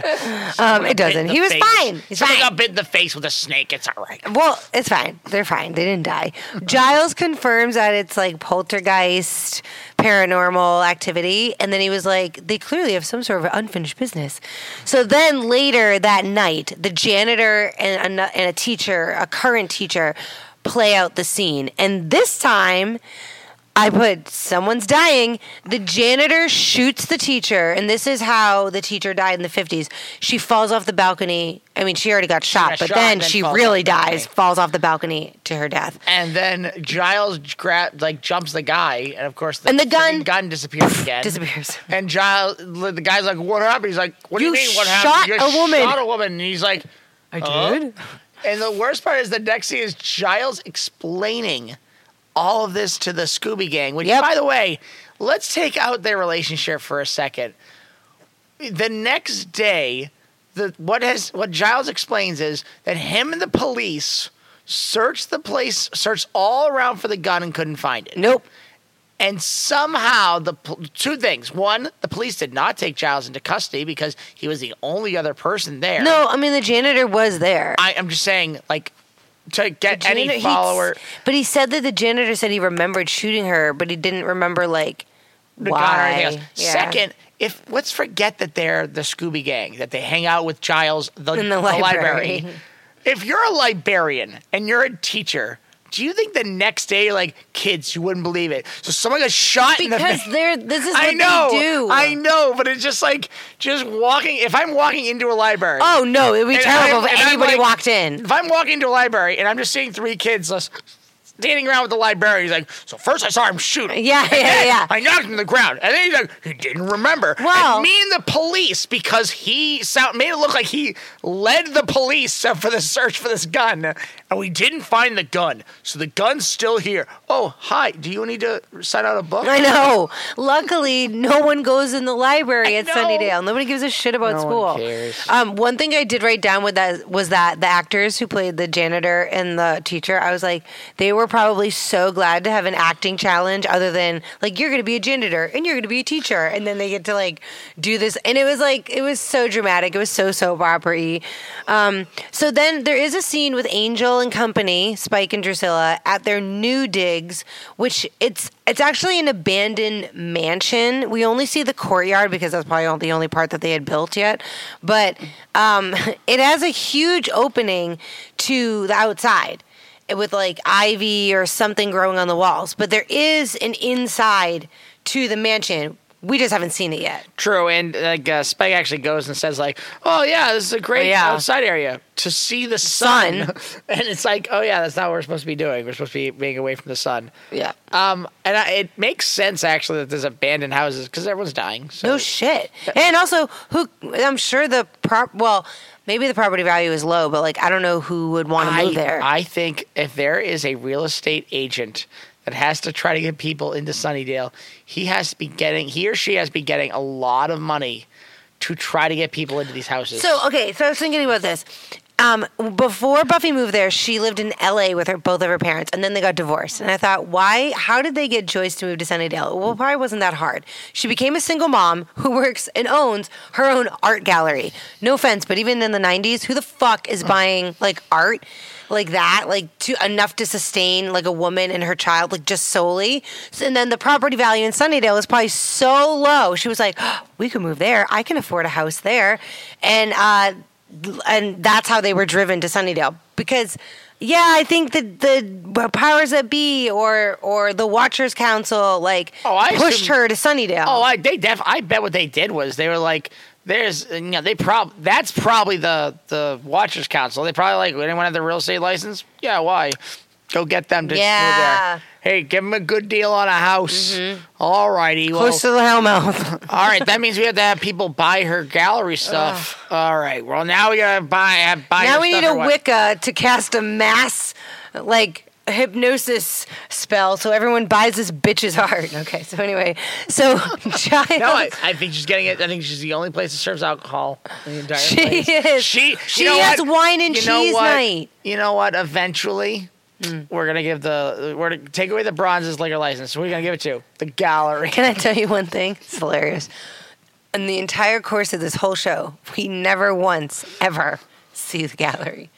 Speaker 4: um, it doesn't. He was
Speaker 1: face.
Speaker 4: fine. He's
Speaker 1: Someone
Speaker 4: fine.
Speaker 1: got bit in the face with a snake. It's all right.
Speaker 4: Well, it's fine. They're fine. They didn't die. Giles confirms that it's like poltergeist, paranormal activity. And then he was like, they clearly have some sort of unfinished business. So then later that night, the janitor and a, and a teacher, a current teacher, play out the scene. And this time, I put someone's dying. The janitor shoots the teacher, and this is how the teacher died in the 50s. She falls off the balcony. I mean, she already got shot,
Speaker 1: got
Speaker 4: but
Speaker 1: shot
Speaker 4: then
Speaker 1: then
Speaker 4: she really
Speaker 1: off the balcony.
Speaker 4: dies, falls off the balcony to her death.
Speaker 1: And then Giles grab like jumps the guy, and of course the,
Speaker 4: And the gun-
Speaker 1: gun disappears again.
Speaker 4: disappears.
Speaker 1: And Giles, the guy's like, "What happened?" He's like, "What do you
Speaker 4: You
Speaker 1: mean? What
Speaker 4: shot
Speaker 1: happened? You
Speaker 4: a woman."
Speaker 1: Shot a woman." And he's like,
Speaker 4: I
Speaker 1: "Huh?" And the worst part is the next scene is Giles explaining all of this to the Scooby Gang. Which,
Speaker 4: Yep.
Speaker 1: by the way, let's take out their relationship for a second. The next day, the what has what Giles explains is that him and the police searched the place, searched all around for the gun and couldn't find it.
Speaker 4: Nope.
Speaker 1: And somehow the two things: one, the police did not take Giles into custody because he was the only other person there.
Speaker 4: No, I mean, the janitor was there.
Speaker 1: I, I'm just saying, like, to get
Speaker 4: janitor-
Speaker 1: any follower.
Speaker 4: But he said that the janitor said he remembered shooting her, but he didn't remember, like,
Speaker 1: the gun or
Speaker 4: why. Yeah.
Speaker 1: Second, if let's forget that they're the Scooby Gang, that they hang out with Giles the,
Speaker 4: In the
Speaker 1: the
Speaker 4: library.
Speaker 1: If you're a librarian and you're a teacher, do you think the next day, like kids, you wouldn't believe it? So someone got shot in the
Speaker 4: Because they're, this is what
Speaker 1: I know,
Speaker 4: they do.
Speaker 1: I know, but it's just like just walking. If I'm walking into a library,
Speaker 4: Oh, no, it would be terrible if anybody
Speaker 1: like-
Speaker 4: walked in.
Speaker 1: if I'm walking into a library and I'm just seeing three kids just standing around with the librarian, he's like, so first I saw him shooting.
Speaker 4: Yeah, <laughs>
Speaker 1: And
Speaker 4: yeah,
Speaker 1: then
Speaker 4: yeah.
Speaker 1: I knocked him to the ground. And then he's like, he didn't remember.
Speaker 4: Well-
Speaker 1: and me and the police, because he sound, made it look like he led the police for the search for this gun. And we didn't find the gun. So the gun's still here. Oh, hi. Do you need to sign out a book?
Speaker 4: I know. Luckily, no one goes in the library
Speaker 1: I
Speaker 4: at
Speaker 1: know.
Speaker 4: Sunnydale. Nobody gives a shit about
Speaker 1: No
Speaker 4: school.
Speaker 1: one cares.
Speaker 4: Um, one thing I did write down with that was that the actors who played the janitor and the teacher, I was like, they were probably so glad to have an acting challenge other than like you're going to be a janitor and you're going to be a teacher, and then they get to like do this, and it was like it was so dramatic. It was so soap opera-y. Um, so then there is a scene with Angel and company, Spike and Drusilla, at their new digs, which it's it's actually an abandoned mansion. We only see the courtyard because that's probably the only part that they had built yet. But um, <laughs> it has a huge opening to the outside with like ivy or something growing on the walls. But there is an inside to the mansion. We just haven't seen it yet.
Speaker 1: True, and like uh, Spike actually goes and says like, "Oh yeah, this is a great
Speaker 4: Oh, yeah.
Speaker 1: outside area to see the sun."
Speaker 4: sun. <laughs>
Speaker 1: and it's like, "Oh yeah, that's not what we're supposed to be doing. We're supposed to be being away from the sun."
Speaker 4: Yeah.
Speaker 1: Um, and I, it makes sense actually that there's abandoned houses because everyone's dying. So
Speaker 4: No shit. And also, who I'm sure the prop. Well, maybe the property value is low, but like I don't know who would want to move there.
Speaker 1: I think if there is a real estate agent that has to try to get people into Sunnydale, he has to be getting he or she has to be getting a lot of money to try to get people into these houses.
Speaker 4: So okay, so I was thinking about this. Um, before Buffy moved there, she lived in L.A. with her both of her parents, and then they got divorced. And I thought, why? How did they get Joyce to move to Sunnydale? Well, probably wasn't that hard. She became a single mom who <laughs> works and owns her own art gallery. No offense, but even in the '90s, who the fuck is buying like art? Like that, like to enough to sustain like a woman and her child, like just solely. And then the property value in Sunnydale is probably so low. She was like, "Oh, "We could move there. I can afford a house there," and uh, and that's how they were driven to Sunnydale because. Yeah, I think that the powers that be or or the Watchers Council like
Speaker 1: Oh, I
Speaker 4: pushed
Speaker 1: assume-
Speaker 4: her to Sunnydale.
Speaker 1: Oh, I they def I bet what they did was they were like, there's you know they prob that's probably the the Watchers Council. They probably like anyone have the real estate license? Yeah, why? Go get them to
Speaker 4: Yeah.
Speaker 1: there. Hey, give them a good deal on a house. Mm-hmm. All righty. Well,
Speaker 4: Close to the Hellmouth. <laughs>
Speaker 1: all right, that means we have to have people buy her gallery stuff. All right. Well, now we gotta buy have buy.
Speaker 4: now we need a
Speaker 1: what?
Speaker 4: Wicca to cast a mass like hypnosis spell so everyone buys this bitch's heart. Okay, so anyway, so. <laughs>
Speaker 1: No, I, I think she's getting it. I think she's the only place that serves alcohol in the entire
Speaker 4: She
Speaker 1: place.
Speaker 4: is.
Speaker 1: She
Speaker 4: She
Speaker 1: you know
Speaker 4: has
Speaker 1: what?
Speaker 4: wine and
Speaker 1: You
Speaker 4: cheese night.
Speaker 1: You know what? Eventually, hmm. we're gonna give the we're gonna take away the bronze's liquor license. Who are we gonna give it to? The gallery.
Speaker 4: Can I tell you one thing? It's hilarious. In the entire course of this whole show, we never once ever see the gallery.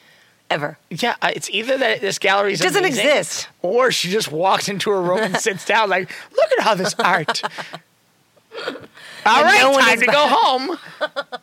Speaker 4: Ever.
Speaker 1: Yeah, uh, it's either that this gallery
Speaker 4: Doesn't exist.
Speaker 1: or she just walks into a room and <laughs> sits down, like, look at all this art. <laughs> All
Speaker 4: And
Speaker 1: right,
Speaker 4: no
Speaker 1: time to go home. <laughs>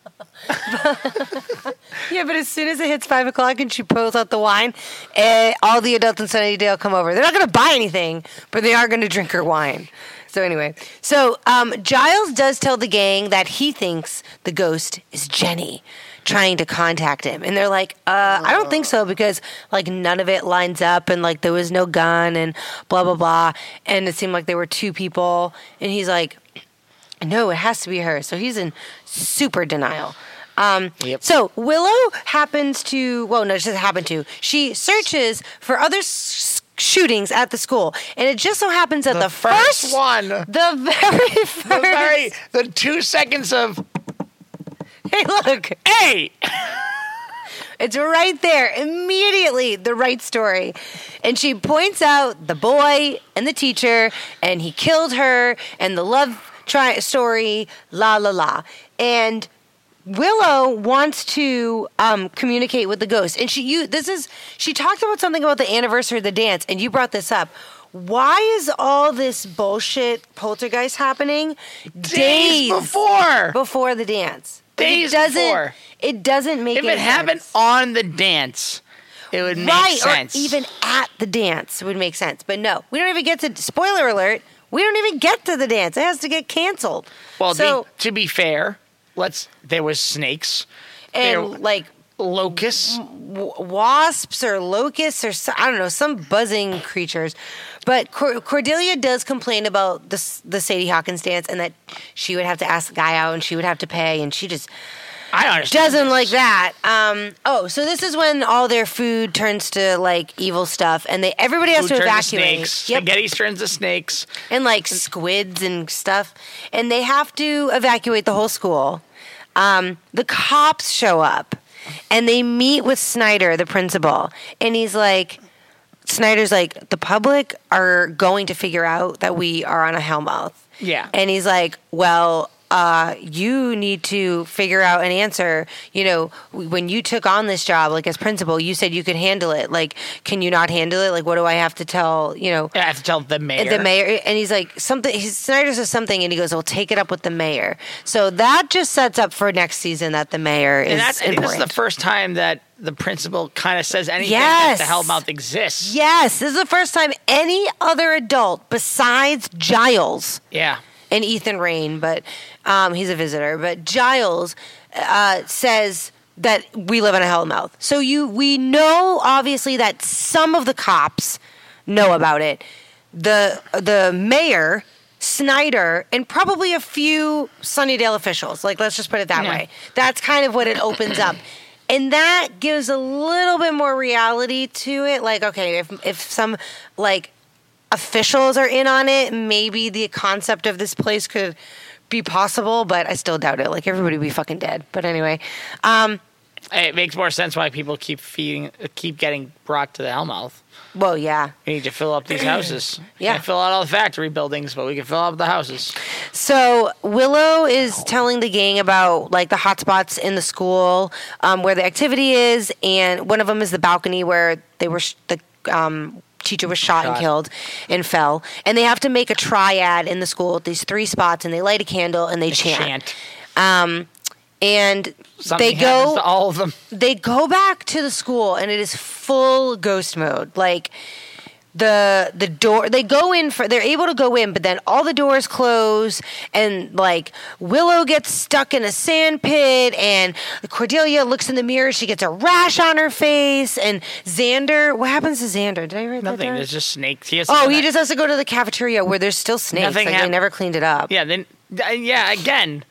Speaker 4: Yeah, but as soon as it hits five o'clock and she pulls out the wine, eh, all the adults in Sunnydale come over. They're not going to buy anything, but they are going to drink her wine. So anyway, so um, Giles does tell the gang that he thinks the ghost is Jenny trying to contact him, and they're like, uh, "I don't think so because like none of it lines up, and like there was no gun, and blah blah blah, and it seemed like there were two people." And he's like, "No, it has to be her." So he's in super denial. Um,
Speaker 1: Yep.
Speaker 4: So Willow happens to, well, no, she doesn't happen to. She searches for other s- shootings at the school, and it just so happens that the,
Speaker 1: The first
Speaker 4: first
Speaker 1: one. <laughs>
Speaker 4: the very first,
Speaker 1: The very the two seconds of <laughs>
Speaker 4: hey, look,
Speaker 1: hey, <laughs>
Speaker 4: it's right there immediately, the right story, and she points out the boy and the teacher, and he killed her, and the love tri- story, la la la, and. Willow wants to um, communicate with the ghost, and she you this is she talked about something about the anniversary of the dance, and you brought this up. Why is all this bullshit poltergeist happening
Speaker 1: days before.
Speaker 4: before the dance?
Speaker 1: Days
Speaker 4: it doesn't,
Speaker 1: before.
Speaker 4: It doesn't make
Speaker 1: If it happened
Speaker 4: sense.
Speaker 1: on the dance, it would make
Speaker 4: right,
Speaker 1: sense.
Speaker 4: or even at the dance would make sense. But no, we don't even get to. Spoiler alert: we don't even get to the dance. It has to get canceled.
Speaker 1: well,
Speaker 4: so
Speaker 1: the- to be fair, let's. There was snakes,
Speaker 4: and
Speaker 1: there-
Speaker 4: like
Speaker 1: locusts.
Speaker 4: w- wasps or locusts or I don't know some buzzing creatures. But Cor- Cordelia does complain about the the Sadie Hawkins dance and that she would have to ask the guy out and she would have to pay and she just
Speaker 1: I understand.
Speaker 4: doesn't like that. Um, oh, so this is when all their food turns to like evil stuff and they everybody has
Speaker 1: Who
Speaker 4: to
Speaker 1: turns to
Speaker 4: evacuate.
Speaker 1: snakes.
Speaker 4: Yep.
Speaker 1: Spaghetti turns to snakes.
Speaker 4: and like squids and stuff, and they have to evacuate the whole school. Um, the cops show up, and they meet with Snyder, the principal, and he's like, Snyder's like, the public are going to figure out that we are on a hellmouth.
Speaker 1: Yeah.
Speaker 4: And he's like, well, uh, you need to figure out an answer. You know, when you took on this job, like as principal, you said you could handle it. Like, can you not handle it? Like, what do I have to tell, you know,
Speaker 1: I have to tell the mayor.
Speaker 4: the mayor and he's like something he's, Snyder says something and he goes well take it up with the mayor so that just sets up for next season that the mayor is
Speaker 1: And that's, this is the first time that the principal kind of says anything
Speaker 4: Yes.
Speaker 1: that the Hellmouth exists.
Speaker 4: yes this is the first time any other adult besides Giles
Speaker 1: Yeah.
Speaker 4: And Ethan Rayne but um, he's a visitor but Giles uh, says that we live in a hellmouth so you we know obviously that some of the cops know about it the the mayor Snyder and probably a few Sunnydale officials. Like, let's just put it that
Speaker 1: Yeah.
Speaker 4: way. That's kind of what it opens up. And that gives a little bit more reality to it. Like, okay, if if some like officials are in on it, maybe the concept of this place could be possible, but I still doubt it. Like everybody would be fucking dead. But anyway, um,
Speaker 1: It makes more sense why people keep feeding, keep getting brought to the Hellmouth.
Speaker 4: well, yeah.
Speaker 1: We need to fill up these houses.
Speaker 4: Yeah.
Speaker 1: Can't fill out all the factory buildings, but we can fill up the houses.
Speaker 4: So Willow is telling the gang about like the hotspots in the school, um, where the activity is, and one of them is the balcony where they were sh- the um, teacher was shot, and killed and fell, and they have to make a triad in the school. These three spots, and they light a candle and they chant.
Speaker 1: Chant.
Speaker 4: Um, and
Speaker 1: Something
Speaker 4: they go
Speaker 1: to all of them.
Speaker 4: they go back to the school and it is full ghost mode like the the door they go in for they're able to go in but then all the doors close and like willow gets stuck in a sand pit and cordelia looks in the mirror she gets a rash on her face and xander what happens to xander did i write that
Speaker 1: Nothing.
Speaker 4: down?
Speaker 1: There's just snakes. He
Speaker 4: oh he just has to go to the cafeteria where there's still snakes
Speaker 1: Nothing
Speaker 4: like they never cleaned it up
Speaker 1: Yeah. Then. uh, Yeah. Again.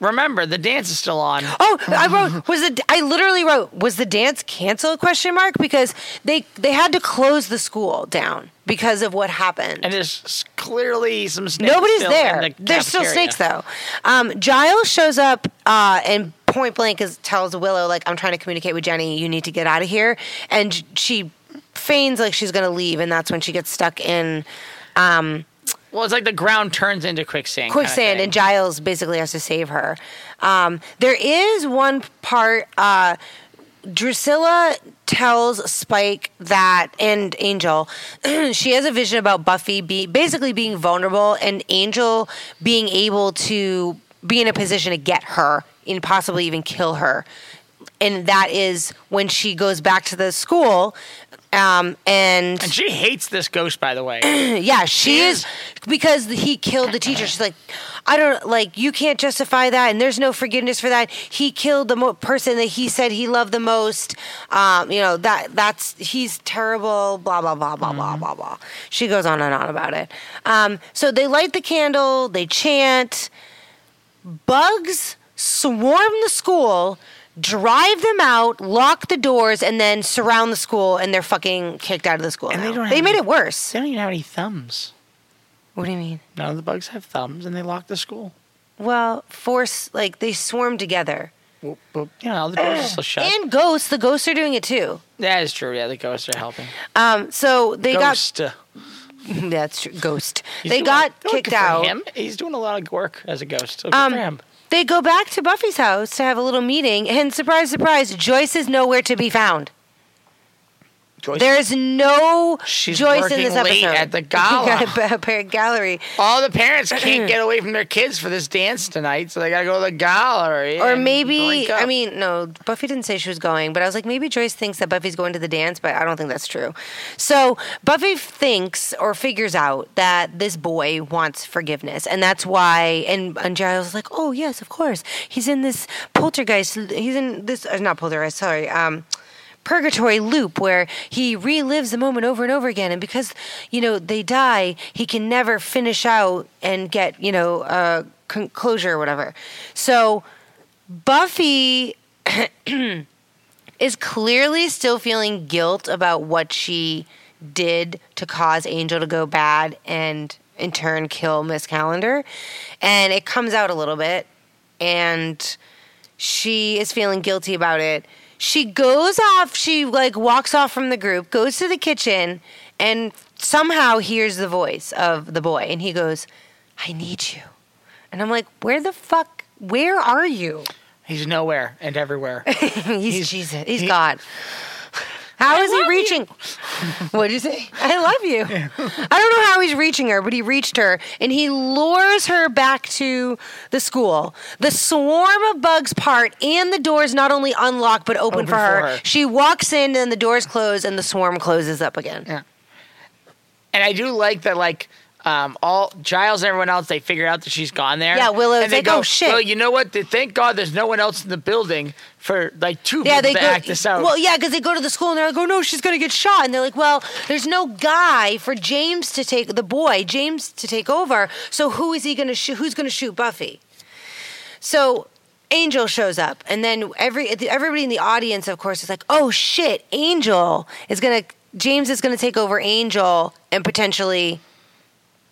Speaker 1: Remember, the dance is still on.
Speaker 4: Oh, I wrote was the I literally wrote was the dance canceled question mark because they they had to close the school down because of what happened.
Speaker 1: And there's clearly some snakes.
Speaker 4: Nobody's there.
Speaker 1: The
Speaker 4: There's still snakes though. Um, Giles shows up uh, and point blank is, tells Willow like I'm trying to communicate with Jenny. You need to get out of here. And she feigns like she's gonna leave, and that's when she gets stuck in um,
Speaker 1: Well, it's like the ground turns into quicksand.
Speaker 4: quicksand, and Giles basically has to save her. Um, there is one part. Uh, Drusilla tells Spike that and Angel <clears throat> she has a vision about Buffy be basically being vulnerable and Angel being able to be in a position to get her and possibly even kill her. And that is when she goes back to the school um, and
Speaker 1: And she hates this ghost, by the way. <clears throat>
Speaker 4: yeah, she is because he killed the teacher. She's like, I don't like you can't justify that, and there's no forgiveness for that. He killed the mo- person that he said he loved the most. Um, you know that that's he's terrible. Blah blah blah blah blah blah blah. She goes on and on about it. Um, so they light the candle, they chant. Bugs swarm the school. Drive them out, lock the doors, and then surround the school, and they're fucking kicked out of the school.
Speaker 1: And they don't
Speaker 4: they made
Speaker 1: any-
Speaker 4: it worse.
Speaker 1: they don't even have any thumbs.
Speaker 4: What do you mean?
Speaker 1: None of the bugs have thumbs, and they lock the school.
Speaker 4: Well, force like they swarm together.
Speaker 1: Well, you know, the doors are still shut.
Speaker 4: And ghosts, the ghosts are doing it too.
Speaker 1: that is true. Yeah, the ghosts are helping.
Speaker 4: Um, so they
Speaker 1: Ghost.
Speaker 4: got <laughs> that's true. Ghost.
Speaker 1: he's
Speaker 4: they got kicked out.
Speaker 1: Him. He's doing a lot of work as a ghost. So
Speaker 4: Um. They go back to Buffy's house to have a little meeting, and surprise, surprise, Joyce is nowhere to be found.
Speaker 1: Joyce-
Speaker 4: There's no
Speaker 1: She's
Speaker 4: Joyce in this episode
Speaker 1: at the <laughs> gala. <laughs>
Speaker 4: Parent gallery.
Speaker 1: all the parents <clears throat> can't get away from their kids for this dance tonight, so they gotta go to the gallery.
Speaker 4: Or
Speaker 1: and
Speaker 4: maybe,
Speaker 1: drink up.
Speaker 4: I mean, no, Buffy didn't say she was going, but I was like, maybe Joyce thinks that Buffy's going to the dance, but I don't think that's true. So Buffy thinks or figures out that this boy wants forgiveness, and that's why. And, and Giles is like, oh yes, of course, he's in this poltergeist. He's in this, uh, not poltergeist. Sorry, um, purgatory loop where he relives the moment over and over again. And because you know they die he can never finish out and get you know uh closure or whatever. So buffy <clears throat> is clearly still feeling guilt about what she did to cause angel to go bad and in turn kill miss calendar. And it comes out a little bit and she is feeling guilty about it. She goes off, she like walks off from the group, goes to the kitchen, and somehow hears the voice of the boy. And he goes, I need you. And I'm like, where the fuck, where are you?
Speaker 1: he's nowhere and everywhere. <laughs>
Speaker 4: he's, Jesus, he's
Speaker 1: he-
Speaker 4: God. How is he reaching? <laughs> What did you say? I love you. I don't know how he's reaching her, but he reached her and he lures her back to the school. The swarm of bugs part and the doors not only unlock but open,
Speaker 1: Open
Speaker 4: for, her.
Speaker 1: for her.
Speaker 4: She walks in and the doors close and the swarm closes up again.
Speaker 1: Yeah. and I do like that, like. Um, all Giles and everyone else, they figure out that she's gone there.
Speaker 4: Yeah, Willow's
Speaker 1: and they
Speaker 4: like,
Speaker 1: go,
Speaker 4: "Oh, shit."
Speaker 1: Well, you know what? Thank God there's no one else in the building for like two
Speaker 4: Yeah,
Speaker 1: people
Speaker 4: they
Speaker 1: to
Speaker 4: go.
Speaker 1: act this out.
Speaker 4: Well, yeah, because they go to the school and they're like, "Oh no, she's gonna get shot," and they're like, "Well, there's no guy for James to take the boy, James to take over. So who is he gonna shoot? Who's gonna shoot Buffy?" So Angel shows up, and then every everybody in the audience, of course, is like, "Oh shit, Angel is gonna." James is going to take over Angel and potentially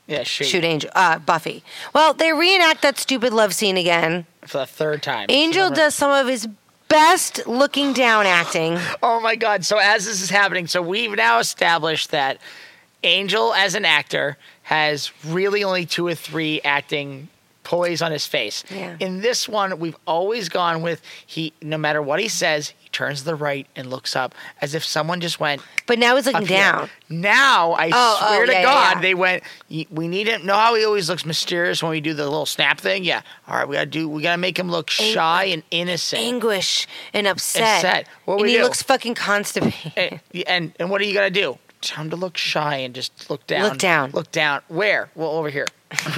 Speaker 1: yeah, shoot,
Speaker 4: shoot Angel, uh, Buffy. Well, they reenact that stupid love scene again.
Speaker 1: for the third time.
Speaker 4: Angel
Speaker 1: Remember-
Speaker 4: does some of his best looking down acting. <gasps>
Speaker 1: Oh my god! So as this is happening, so we've now established that Angel, as an actor, has really only two or three acting poise on his face.
Speaker 4: Yeah.
Speaker 1: In this one, we've always gone with he. No matter what he says, he turns to the right and looks up as if someone just went
Speaker 4: But now he's looking
Speaker 1: up here.
Speaker 4: down.
Speaker 1: Now I
Speaker 4: Oh, oh,
Speaker 1: swear to
Speaker 4: yeah, yeah,
Speaker 1: God,
Speaker 4: yeah.
Speaker 1: they went. We need him. Know how he always looks mysterious when we do the little snap thing? Yeah. All right, we gotta do. We gotta make him look shy and innocent.
Speaker 4: Anguish and upset.
Speaker 1: Upset. What
Speaker 4: and
Speaker 1: we
Speaker 4: he
Speaker 1: do?
Speaker 4: looks fucking constipated. <laughs>
Speaker 1: and, and and what are you gonna do? Time to look shy and just look down.
Speaker 4: Look down.
Speaker 1: Look down. Where? Well, over here. <laughs>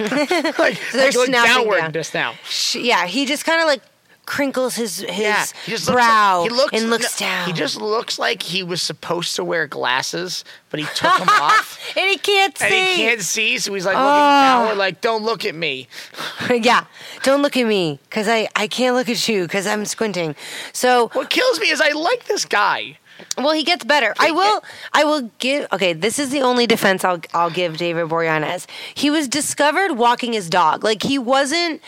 Speaker 1: like, <laughs>
Speaker 4: they're
Speaker 1: like
Speaker 4: snapping
Speaker 1: downward
Speaker 4: down.
Speaker 1: just now.
Speaker 4: Sh- yeah, he just kind of like crinkles his his
Speaker 1: Yeah, he
Speaker 4: brow
Speaker 1: he looks
Speaker 4: and looks
Speaker 1: no,
Speaker 4: down.
Speaker 1: He just looks like he was supposed to wear glasses, but he took them off. <laughs>
Speaker 4: and he can't see.
Speaker 1: And he can't see, so he's like looking
Speaker 4: Oh.
Speaker 1: downward, like, "Don't look at me." <laughs>
Speaker 4: yeah, don't look at me because I I can't look at you because I'm squinting. So
Speaker 1: What kills me is I like this guy.
Speaker 4: Well, he gets better. I will. I will give. Okay, this is the only defense I'll I'll give David Boreanaz. He was discovered walking his dog. Like he wasn't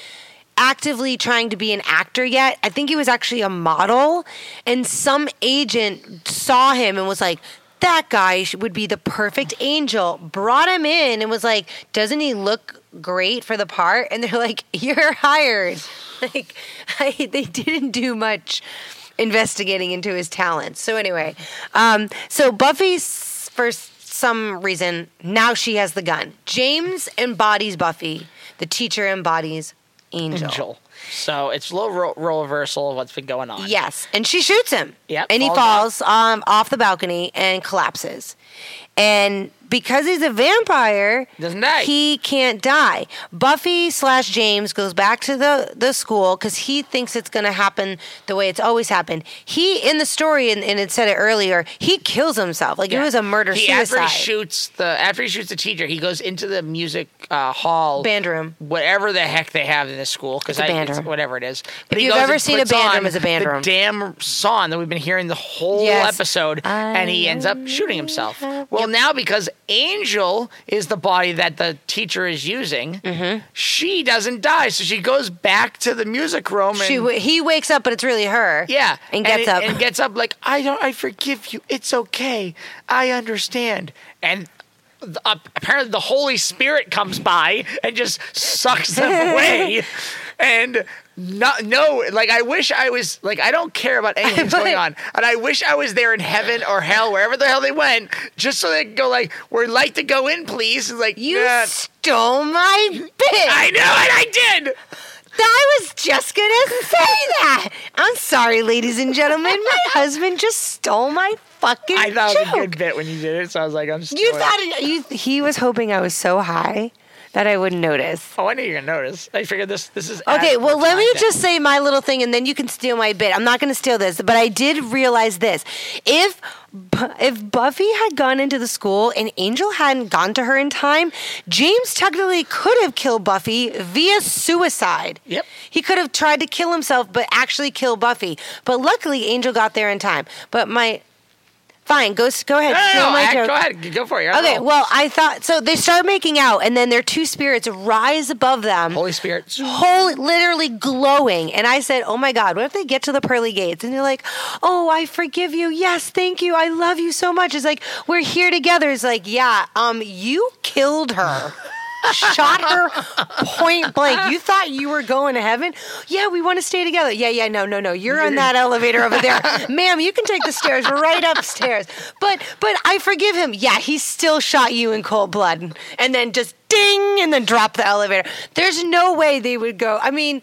Speaker 4: actively trying to be an actor yet. I think he was actually a model, and some agent saw him and was like, that guy would be the perfect angel. Brought him in and was like, doesn't he look great for the part? And they're like, <laughs> you're hired. <laughs> Like, I, they didn't do much investigating into his talents. So anyway, um, so Buffy's for some reason now she has the gun. James embodies Buffy. The teacher embodies Angel.
Speaker 1: Angel. So it's a little ro- role reversal of what's been going on.
Speaker 4: Yes, and she shoots him.
Speaker 1: Yep,
Speaker 4: and he
Speaker 1: falls
Speaker 4: falls um, off the balcony and collapses. And because he's a vampire,
Speaker 1: Doesn't die.
Speaker 4: He can't die. Buffy slash James goes back to the the school because he thinks it's going to happen the way it's always happened. He in the story and, and it said it earlier. He kills himself. Like it
Speaker 1: Yeah.
Speaker 4: was a murder
Speaker 1: He,
Speaker 4: suicide.
Speaker 1: After he shoots the after he shoots the teacher, he goes into the music uh, hall
Speaker 4: Band room.
Speaker 1: whatever the heck they have in this school because
Speaker 4: It's a band room.
Speaker 1: whatever it is.
Speaker 4: If
Speaker 1: he
Speaker 4: you've
Speaker 1: goes
Speaker 4: ever
Speaker 1: and
Speaker 4: seen a
Speaker 1: puts
Speaker 4: band
Speaker 1: on
Speaker 4: room, it's a band
Speaker 1: the
Speaker 4: room.
Speaker 1: Damn song that we've been hearing the whole
Speaker 4: Yes.
Speaker 1: episode, and he ends up shooting himself. Well, now because Angel is the body that the teacher is using,
Speaker 4: Mm-hmm.
Speaker 1: she doesn't die, so she goes back to the music room. And,
Speaker 4: She w- he wakes up, but it's really her.
Speaker 1: yeah,
Speaker 4: and gets
Speaker 1: it-
Speaker 4: up.
Speaker 1: and gets up like I don't. I forgive you. It's okay. I understand. And th- uh, apparently, the Holy Spirit comes by and just sucks them <laughs> away. And no, no, like I wish I was like I don't care about <laughs> anything that's going on, and I wish I was there in heaven or hell, wherever the hell they went, just so they could go like, "We'd like to go in, please." And like,
Speaker 4: you
Speaker 1: "Nah."
Speaker 4: stole my bit.
Speaker 1: I know, and I did.
Speaker 4: I was just gonna say that. I'm sorry, ladies and gentlemen. My <laughs> husband just stole my fucking
Speaker 1: I thought it was a good bit when you did it, so I was like, "I'm." Just. You
Speaker 4: thought it, you, he was hoping I was so high that I wouldn't notice.
Speaker 1: Oh, I knew you were gonna notice. I figured this. This is
Speaker 4: Okay, well, let me just say my little thing, and then you can steal my bit. I'm not going to steal this, but I did realize this: if if Buffy had gone into the school and Angel hadn't gone to her in time, James technically could have killed Buffy via suicide.
Speaker 1: Yep.
Speaker 4: He could have tried to kill himself, but actually kill Buffy. But luckily, Angel got there in time. But my fine, go go ahead,
Speaker 1: No, no, no,
Speaker 4: my
Speaker 1: act-
Speaker 4: joke.
Speaker 1: Go ahead, go for it. You're on a
Speaker 4: Okay, well, I thought so. They start making out, and then their two spirits rise above them
Speaker 1: Holy Spirit.
Speaker 4: whole literally glowing and i said oh my god what if they get to the pearly gates and they're like oh i forgive you yes thank you i love you so much it's like we're here together it's like yeah um you killed her <laughs> shot her point blank. You thought you were going to heaven? Yeah we want to stay together. Yeah yeah no no no. You're on that elevator over there. <laughs> Ma'am you can take the stairs right upstairs. But but i forgive him. Yeah he still shot you in cold blood. And then just ding and then drop the elevator. There's no way they would go. I mean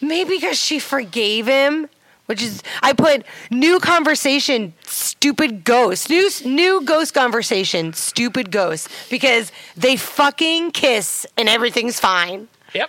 Speaker 4: maybe because she forgave him which is I put new conversation, stupid ghost, new new ghost conversation, stupid ghost, because they fucking kiss and everything's fine.
Speaker 1: Yep.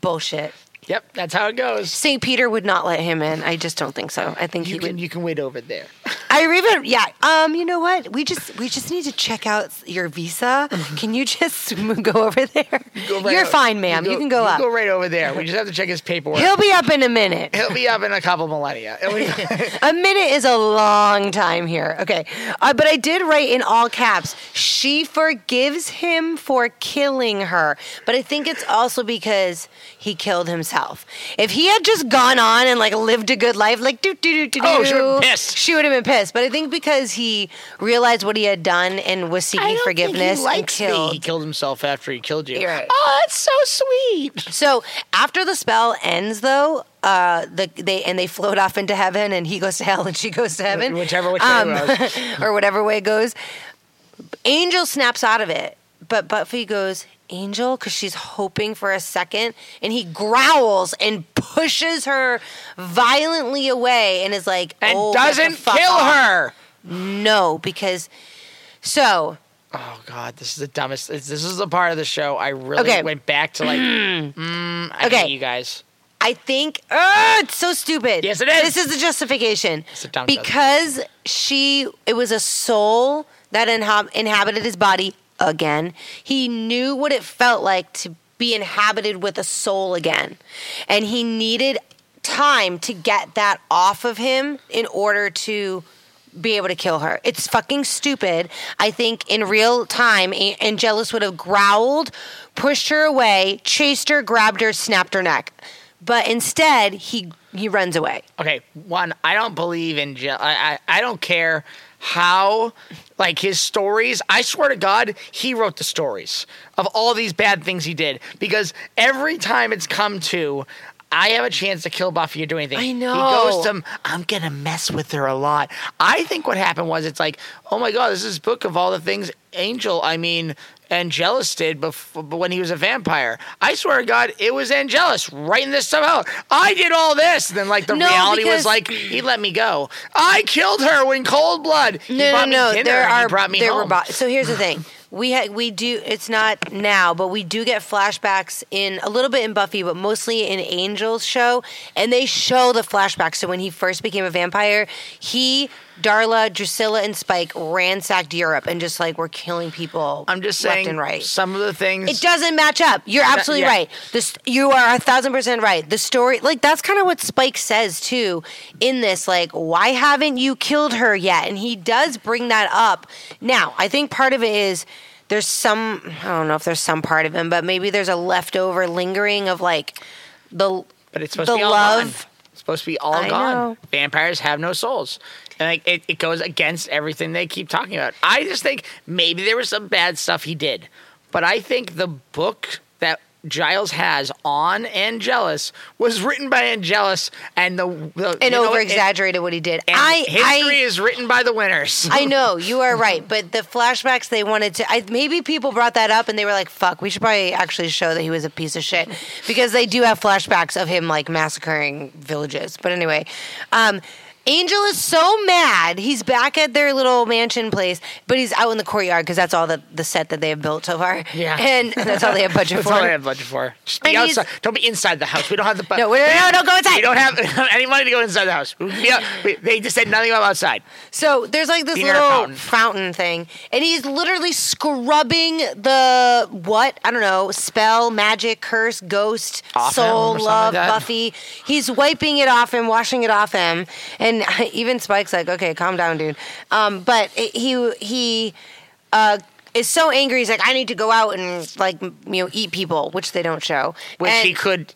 Speaker 4: Bullshit.
Speaker 1: Yep. That's how it goes.
Speaker 4: St. Peter would not let him in. I just don't think so. I think
Speaker 1: You
Speaker 4: he
Speaker 1: can
Speaker 4: would.
Speaker 1: you can wait over there. <laughs>
Speaker 4: I even yeah. Um, you know what? We just we just need to check out your visa. Can you just <laughs> go over there?
Speaker 1: Go right
Speaker 4: You're
Speaker 1: over-
Speaker 4: fine, ma'am. You, can go up.
Speaker 1: Go right over there. We just have to check his paperwork.
Speaker 4: He'll be up in a minute.
Speaker 1: He'll be up in a couple millennia. <laughs>
Speaker 4: A minute is a long time here. Okay. Uh, but I did write in all caps, she forgives him for killing her. But I think it's also because he killed himself. If he had just gone on and like lived a good life, like do do do do
Speaker 1: Oh, she would've been
Speaker 4: do,
Speaker 1: pissed.
Speaker 4: She would have been pissed. But I think because he realized what he had done and was seeking forgiveness
Speaker 1: he likes
Speaker 4: and
Speaker 1: me.
Speaker 4: killed.
Speaker 1: He killed himself after he killed you.
Speaker 4: You're right.
Speaker 1: Oh, that's so sweet.
Speaker 4: So after the spell ends, though, uh, the they and they float off into heaven, and he goes to hell, and she goes to heaven,
Speaker 1: Whichever which way it goes. <laughs>
Speaker 4: or whatever way it goes. Angel snaps out of it, but Buffy goes Angel because she's hoping for a second, and he growls and pushes her violently away, and is like,
Speaker 1: And
Speaker 4: "Oh,
Speaker 1: doesn't kill
Speaker 4: off."
Speaker 1: her.
Speaker 4: No, because so
Speaker 1: Oh God, this is the dumbest. This is the part of the show I really
Speaker 4: Okay.
Speaker 1: went back to like. <clears throat> mm, I
Speaker 4: Okay.
Speaker 1: hate you guys.
Speaker 4: I think oh, it's so stupid.
Speaker 1: Yes, it is.
Speaker 4: This is the justification.
Speaker 1: It's a dumb
Speaker 4: because she it was a soul that inha- inhabited his body again. He knew what it felt like to be inhabited with a soul again. And he needed time to get that off of him in order to be able to kill her. It's fucking stupid. I think in real time, Angelus would have growled, pushed her away, chased her, grabbed her, snapped her neck. but instead he he runs away.
Speaker 1: Okay, one, I don't believe in jail. I, I I don't care how like his stories. I swear to God, he wrote the stories of all these bad things he did because every time it's come to. I have a chance to kill Buffy or do anything.
Speaker 4: I know.
Speaker 1: He goes to, I'm gonna mess with her a lot. I think what happened was it's like, oh my god, this is book of all the things Angel, I mean, Angelus did before, when he was a vampire. I swear to God, it was Angelus writing this stuff out. I did all this. And then like the
Speaker 4: No,
Speaker 1: reality
Speaker 4: because-
Speaker 1: was like, he let me go. I killed her in cold blood. He
Speaker 4: No, no,
Speaker 1: me
Speaker 4: no.
Speaker 1: dinner
Speaker 4: There
Speaker 1: he
Speaker 4: are
Speaker 1: brought me
Speaker 4: there were bo- so here's the thing. <sighs> We ha- we do it's not now, but we do get flashbacks in a little bit in Buffy, but mostly in Angel's show, and they show the flashbacks. So when he first became a vampire, he, Darla, Drusilla, and Spike ransacked Europe and just like were killing people.
Speaker 1: I'm just
Speaker 4: left
Speaker 1: saying
Speaker 4: and right.
Speaker 1: some of the things.
Speaker 4: It doesn't match up. You're absolutely
Speaker 1: yeah.
Speaker 4: right. This you are a thousand percent right. The story, like that's kind of what Spike says too in this. Like, why haven't you killed her yet? And he does bring that up. Now, I think part of it is there's some. I don't know if there's some part of him, but maybe there's a leftover lingering of like the.
Speaker 1: But it's supposed
Speaker 4: the
Speaker 1: to be
Speaker 4: love.
Speaker 1: gone. Supposed to be all
Speaker 4: I
Speaker 1: gone.
Speaker 4: know.
Speaker 1: Vampires have no souls. And like, it, it goes against everything they keep talking about. I just think maybe there was some bad stuff he did. But I think the book that Giles has on Angelus was written by Angelus and the, the
Speaker 4: And over exaggerated what he did.
Speaker 1: And
Speaker 4: I
Speaker 1: history
Speaker 4: I,
Speaker 1: is written by the winners.
Speaker 4: I <laughs> know you are right, but the flashbacks they wanted to. I, maybe people brought that up and they were like, "Fuck, we should probably actually show that he was a piece of shit," because they do have flashbacks of him like massacring villages. But anyway, um, Angel is so mad. He's back at their little mansion place, but he's out in the courtyard because that's all the the set that they have built so far.
Speaker 1: Yeah. <laughs>
Speaker 4: and that's all they have budget
Speaker 1: That's
Speaker 4: for.
Speaker 1: all I have budget for. Just be
Speaker 4: And
Speaker 1: outside. Don't be inside the house. We don't have the. bu-
Speaker 4: No, no, don't go inside. <laughs>
Speaker 1: We don't have <laughs> any money to go inside the house. We can be out- uh, we- they just said nothing about outside.
Speaker 4: So there's like this little
Speaker 1: fountain.
Speaker 4: fountain. thing, and he's literally scrubbing the what I don't know spell, magic, curse, ghost,
Speaker 1: Off
Speaker 4: soul, love,
Speaker 1: like.
Speaker 4: Buffy. He's wiping it off and washing it off him, and <laughs> even Spike's like, "Okay, calm down, dude." Um, but it, he he. Uh, is so angry. He's like, I need to go out and like m- you know eat people, which they don't show.
Speaker 1: Which
Speaker 4: And-
Speaker 1: he could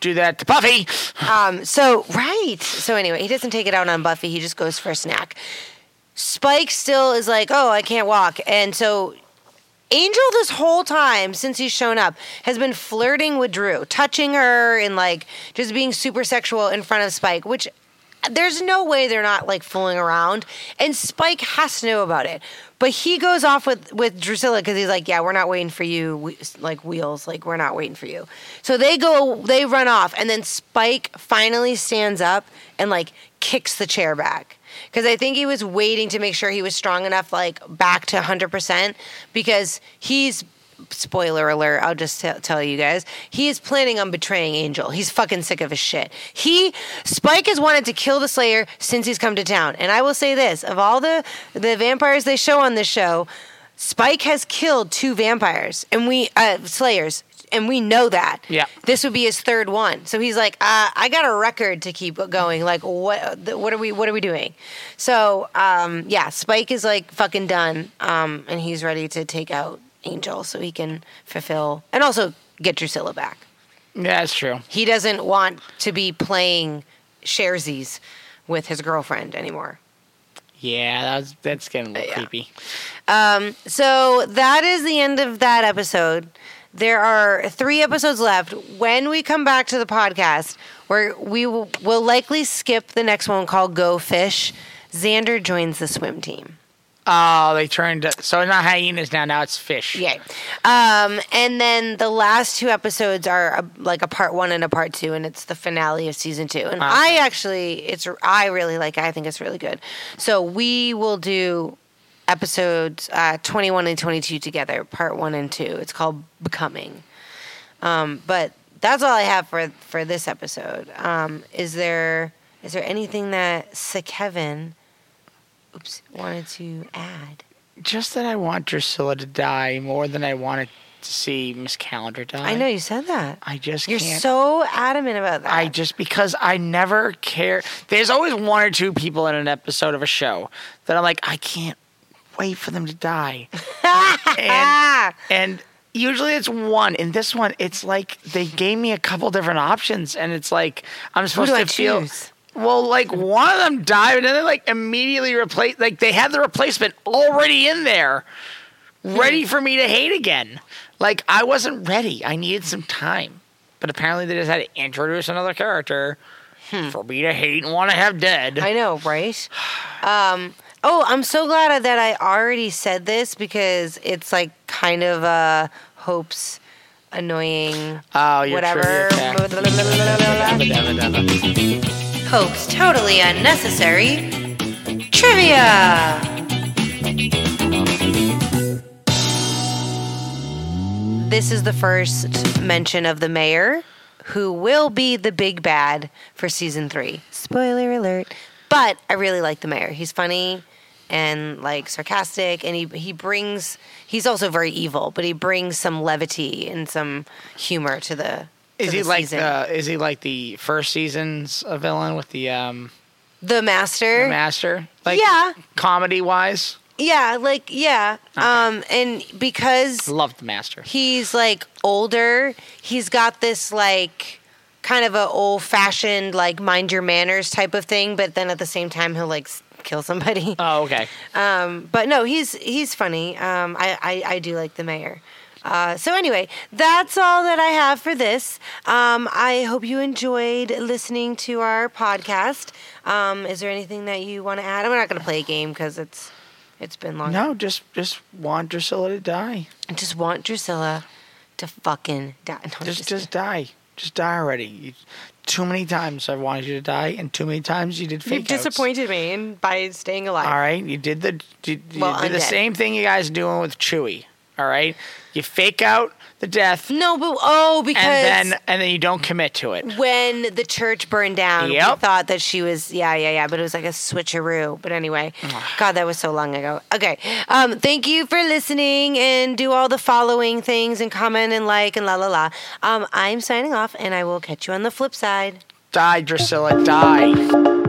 Speaker 1: do that to Buffy. <sighs>
Speaker 4: um, so right. So anyway, he doesn't take it out on Buffy. He just goes for a snack. Spike still is like, oh, I can't walk, and so Angel this whole time since he's shown up has been flirting with Dru, touching her and like just being super sexual in front of Spike, which there's no way they're not like fooling around. And Spike has to know about it. But he goes off with with Drusilla because he's like, "Yeah, we're not waiting for you, we, like wheels. Like we're not waiting for you." So they go, they run off, and then Spike finally stands up and like kicks the chair back because I think he was waiting to make sure he was strong enough, like back to 100 percent, because he's. Spoiler alert, I'll just t- tell you guys. He is planning on betraying Angel. He's fucking sick of his shit. He, Spike has wanted to kill the Slayer since he's come to town. And I will say this of all the, the vampires they show on this show, Spike has killed two vampires and we, uh, Slayers, and we know that.
Speaker 1: Yeah.
Speaker 4: This would be his third one. So he's like, uh, I got a record to keep going. Like, what? What are we? What are we doing? So, um, yeah, Spike is like fucking done, um, and he's ready to take out Angel so he can fulfill and also get Drusilla back.
Speaker 1: Yeah, that's true.
Speaker 4: He doesn't want to be playing sharesies with his girlfriend anymore.
Speaker 1: Yeah, that's that's getting a little
Speaker 4: Yeah.
Speaker 1: creepy.
Speaker 4: Um, so that is the end of that episode. There are three episodes left. When we come back to the podcast, where we will will likely skip the next one called Go Fish. Xander joins the swim team.
Speaker 1: Oh, they turned so it's not hyenas now. Now it's fish.
Speaker 4: Yeah. Um, and then the last two episodes are a, like a part one and a part two, and it's the finale of season two. And I actually, it's I really like. it. I think it's really good. So we will do episodes uh, twenty one and twenty two together, part one and two. It's called Becoming. Um, but that's all I have for for this episode. Um, is there is there anything that Sir Kevin, oops, wanted to add?
Speaker 1: Just that I want Drusilla to die more than I wanted to see Miss Calendar die.
Speaker 4: I know you said that.
Speaker 1: I just
Speaker 4: You're
Speaker 1: can't.
Speaker 4: so adamant about that.
Speaker 1: I just because I never care. There's always one or two people in an episode of a show that I'm like, I can't wait for them to die. <laughs> and, and usually it's one. In this one, it's like they gave me a couple different options, and it's like I'm supposed
Speaker 4: do
Speaker 1: to
Speaker 4: I
Speaker 1: feel.
Speaker 4: choose?
Speaker 1: Well, like one of them died, and then they like immediately replace. Like they had the replacement already in there, ready for me to hate again. Like I wasn't ready. I needed some time, but apparently they just had to introduce another character for me to hate and want to have dead.
Speaker 4: I know, right? Um, oh, I'm so glad that I already said this because it's like kind of uh, Hope's annoying
Speaker 1: oh, you're
Speaker 4: whatever. <laughs> Hope's totally unnecessary trivia. This is the first mention of the mayor, who will be the big bad for season three. Spoiler alert. But I really like the mayor. He's funny and like sarcastic, and he he brings. He's also very evil, but he brings some levity and some humor to the.
Speaker 1: Is he like
Speaker 4: season.
Speaker 1: the? Is he like the first season's a villain with the um
Speaker 4: the master?
Speaker 1: the master? Like
Speaker 4: Yeah.
Speaker 1: comedy wise,
Speaker 4: Yeah, like yeah. Um and because
Speaker 1: love the master.
Speaker 4: he's like older, he's got this like kind of a old fashioned like mind your manners type of thing, but then at the same time he'll like kill somebody.
Speaker 1: Oh, okay. <laughs>
Speaker 4: Um but no, he's he's funny. Um I I, I do like the mayor. Uh, so anyway, that's all that I have for this. Um, I hope you enjoyed listening to our podcast. Um, is there anything that you want to add? I'm not going to play a game because it's it's been long.
Speaker 1: No, just just want Drusilla to die.
Speaker 4: I just want Drusilla to fucking die. No, I'm
Speaker 1: Just just die. Just die already. You, too many times I wanted you to die, and too many times you did
Speaker 4: you
Speaker 1: fake outs.
Speaker 4: disappointed me in, by staying alive.
Speaker 1: All right, you did the you, you
Speaker 4: Well,
Speaker 1: did the same thing you guys are doing with Chewie. All right, you fake out the death,
Speaker 4: No, but oh, because
Speaker 1: and then and then you don't commit to it.
Speaker 4: when the church burned down, we thought that she was yeah, yeah, yeah, but it was like a switcheroo. But anyway, God, that was so long ago. Okay, um, thank you for listening and do all the following things and comment and like and la la la. Um, I'm signing off, and I will catch you on the flip side.
Speaker 1: Die, Drusilla, die.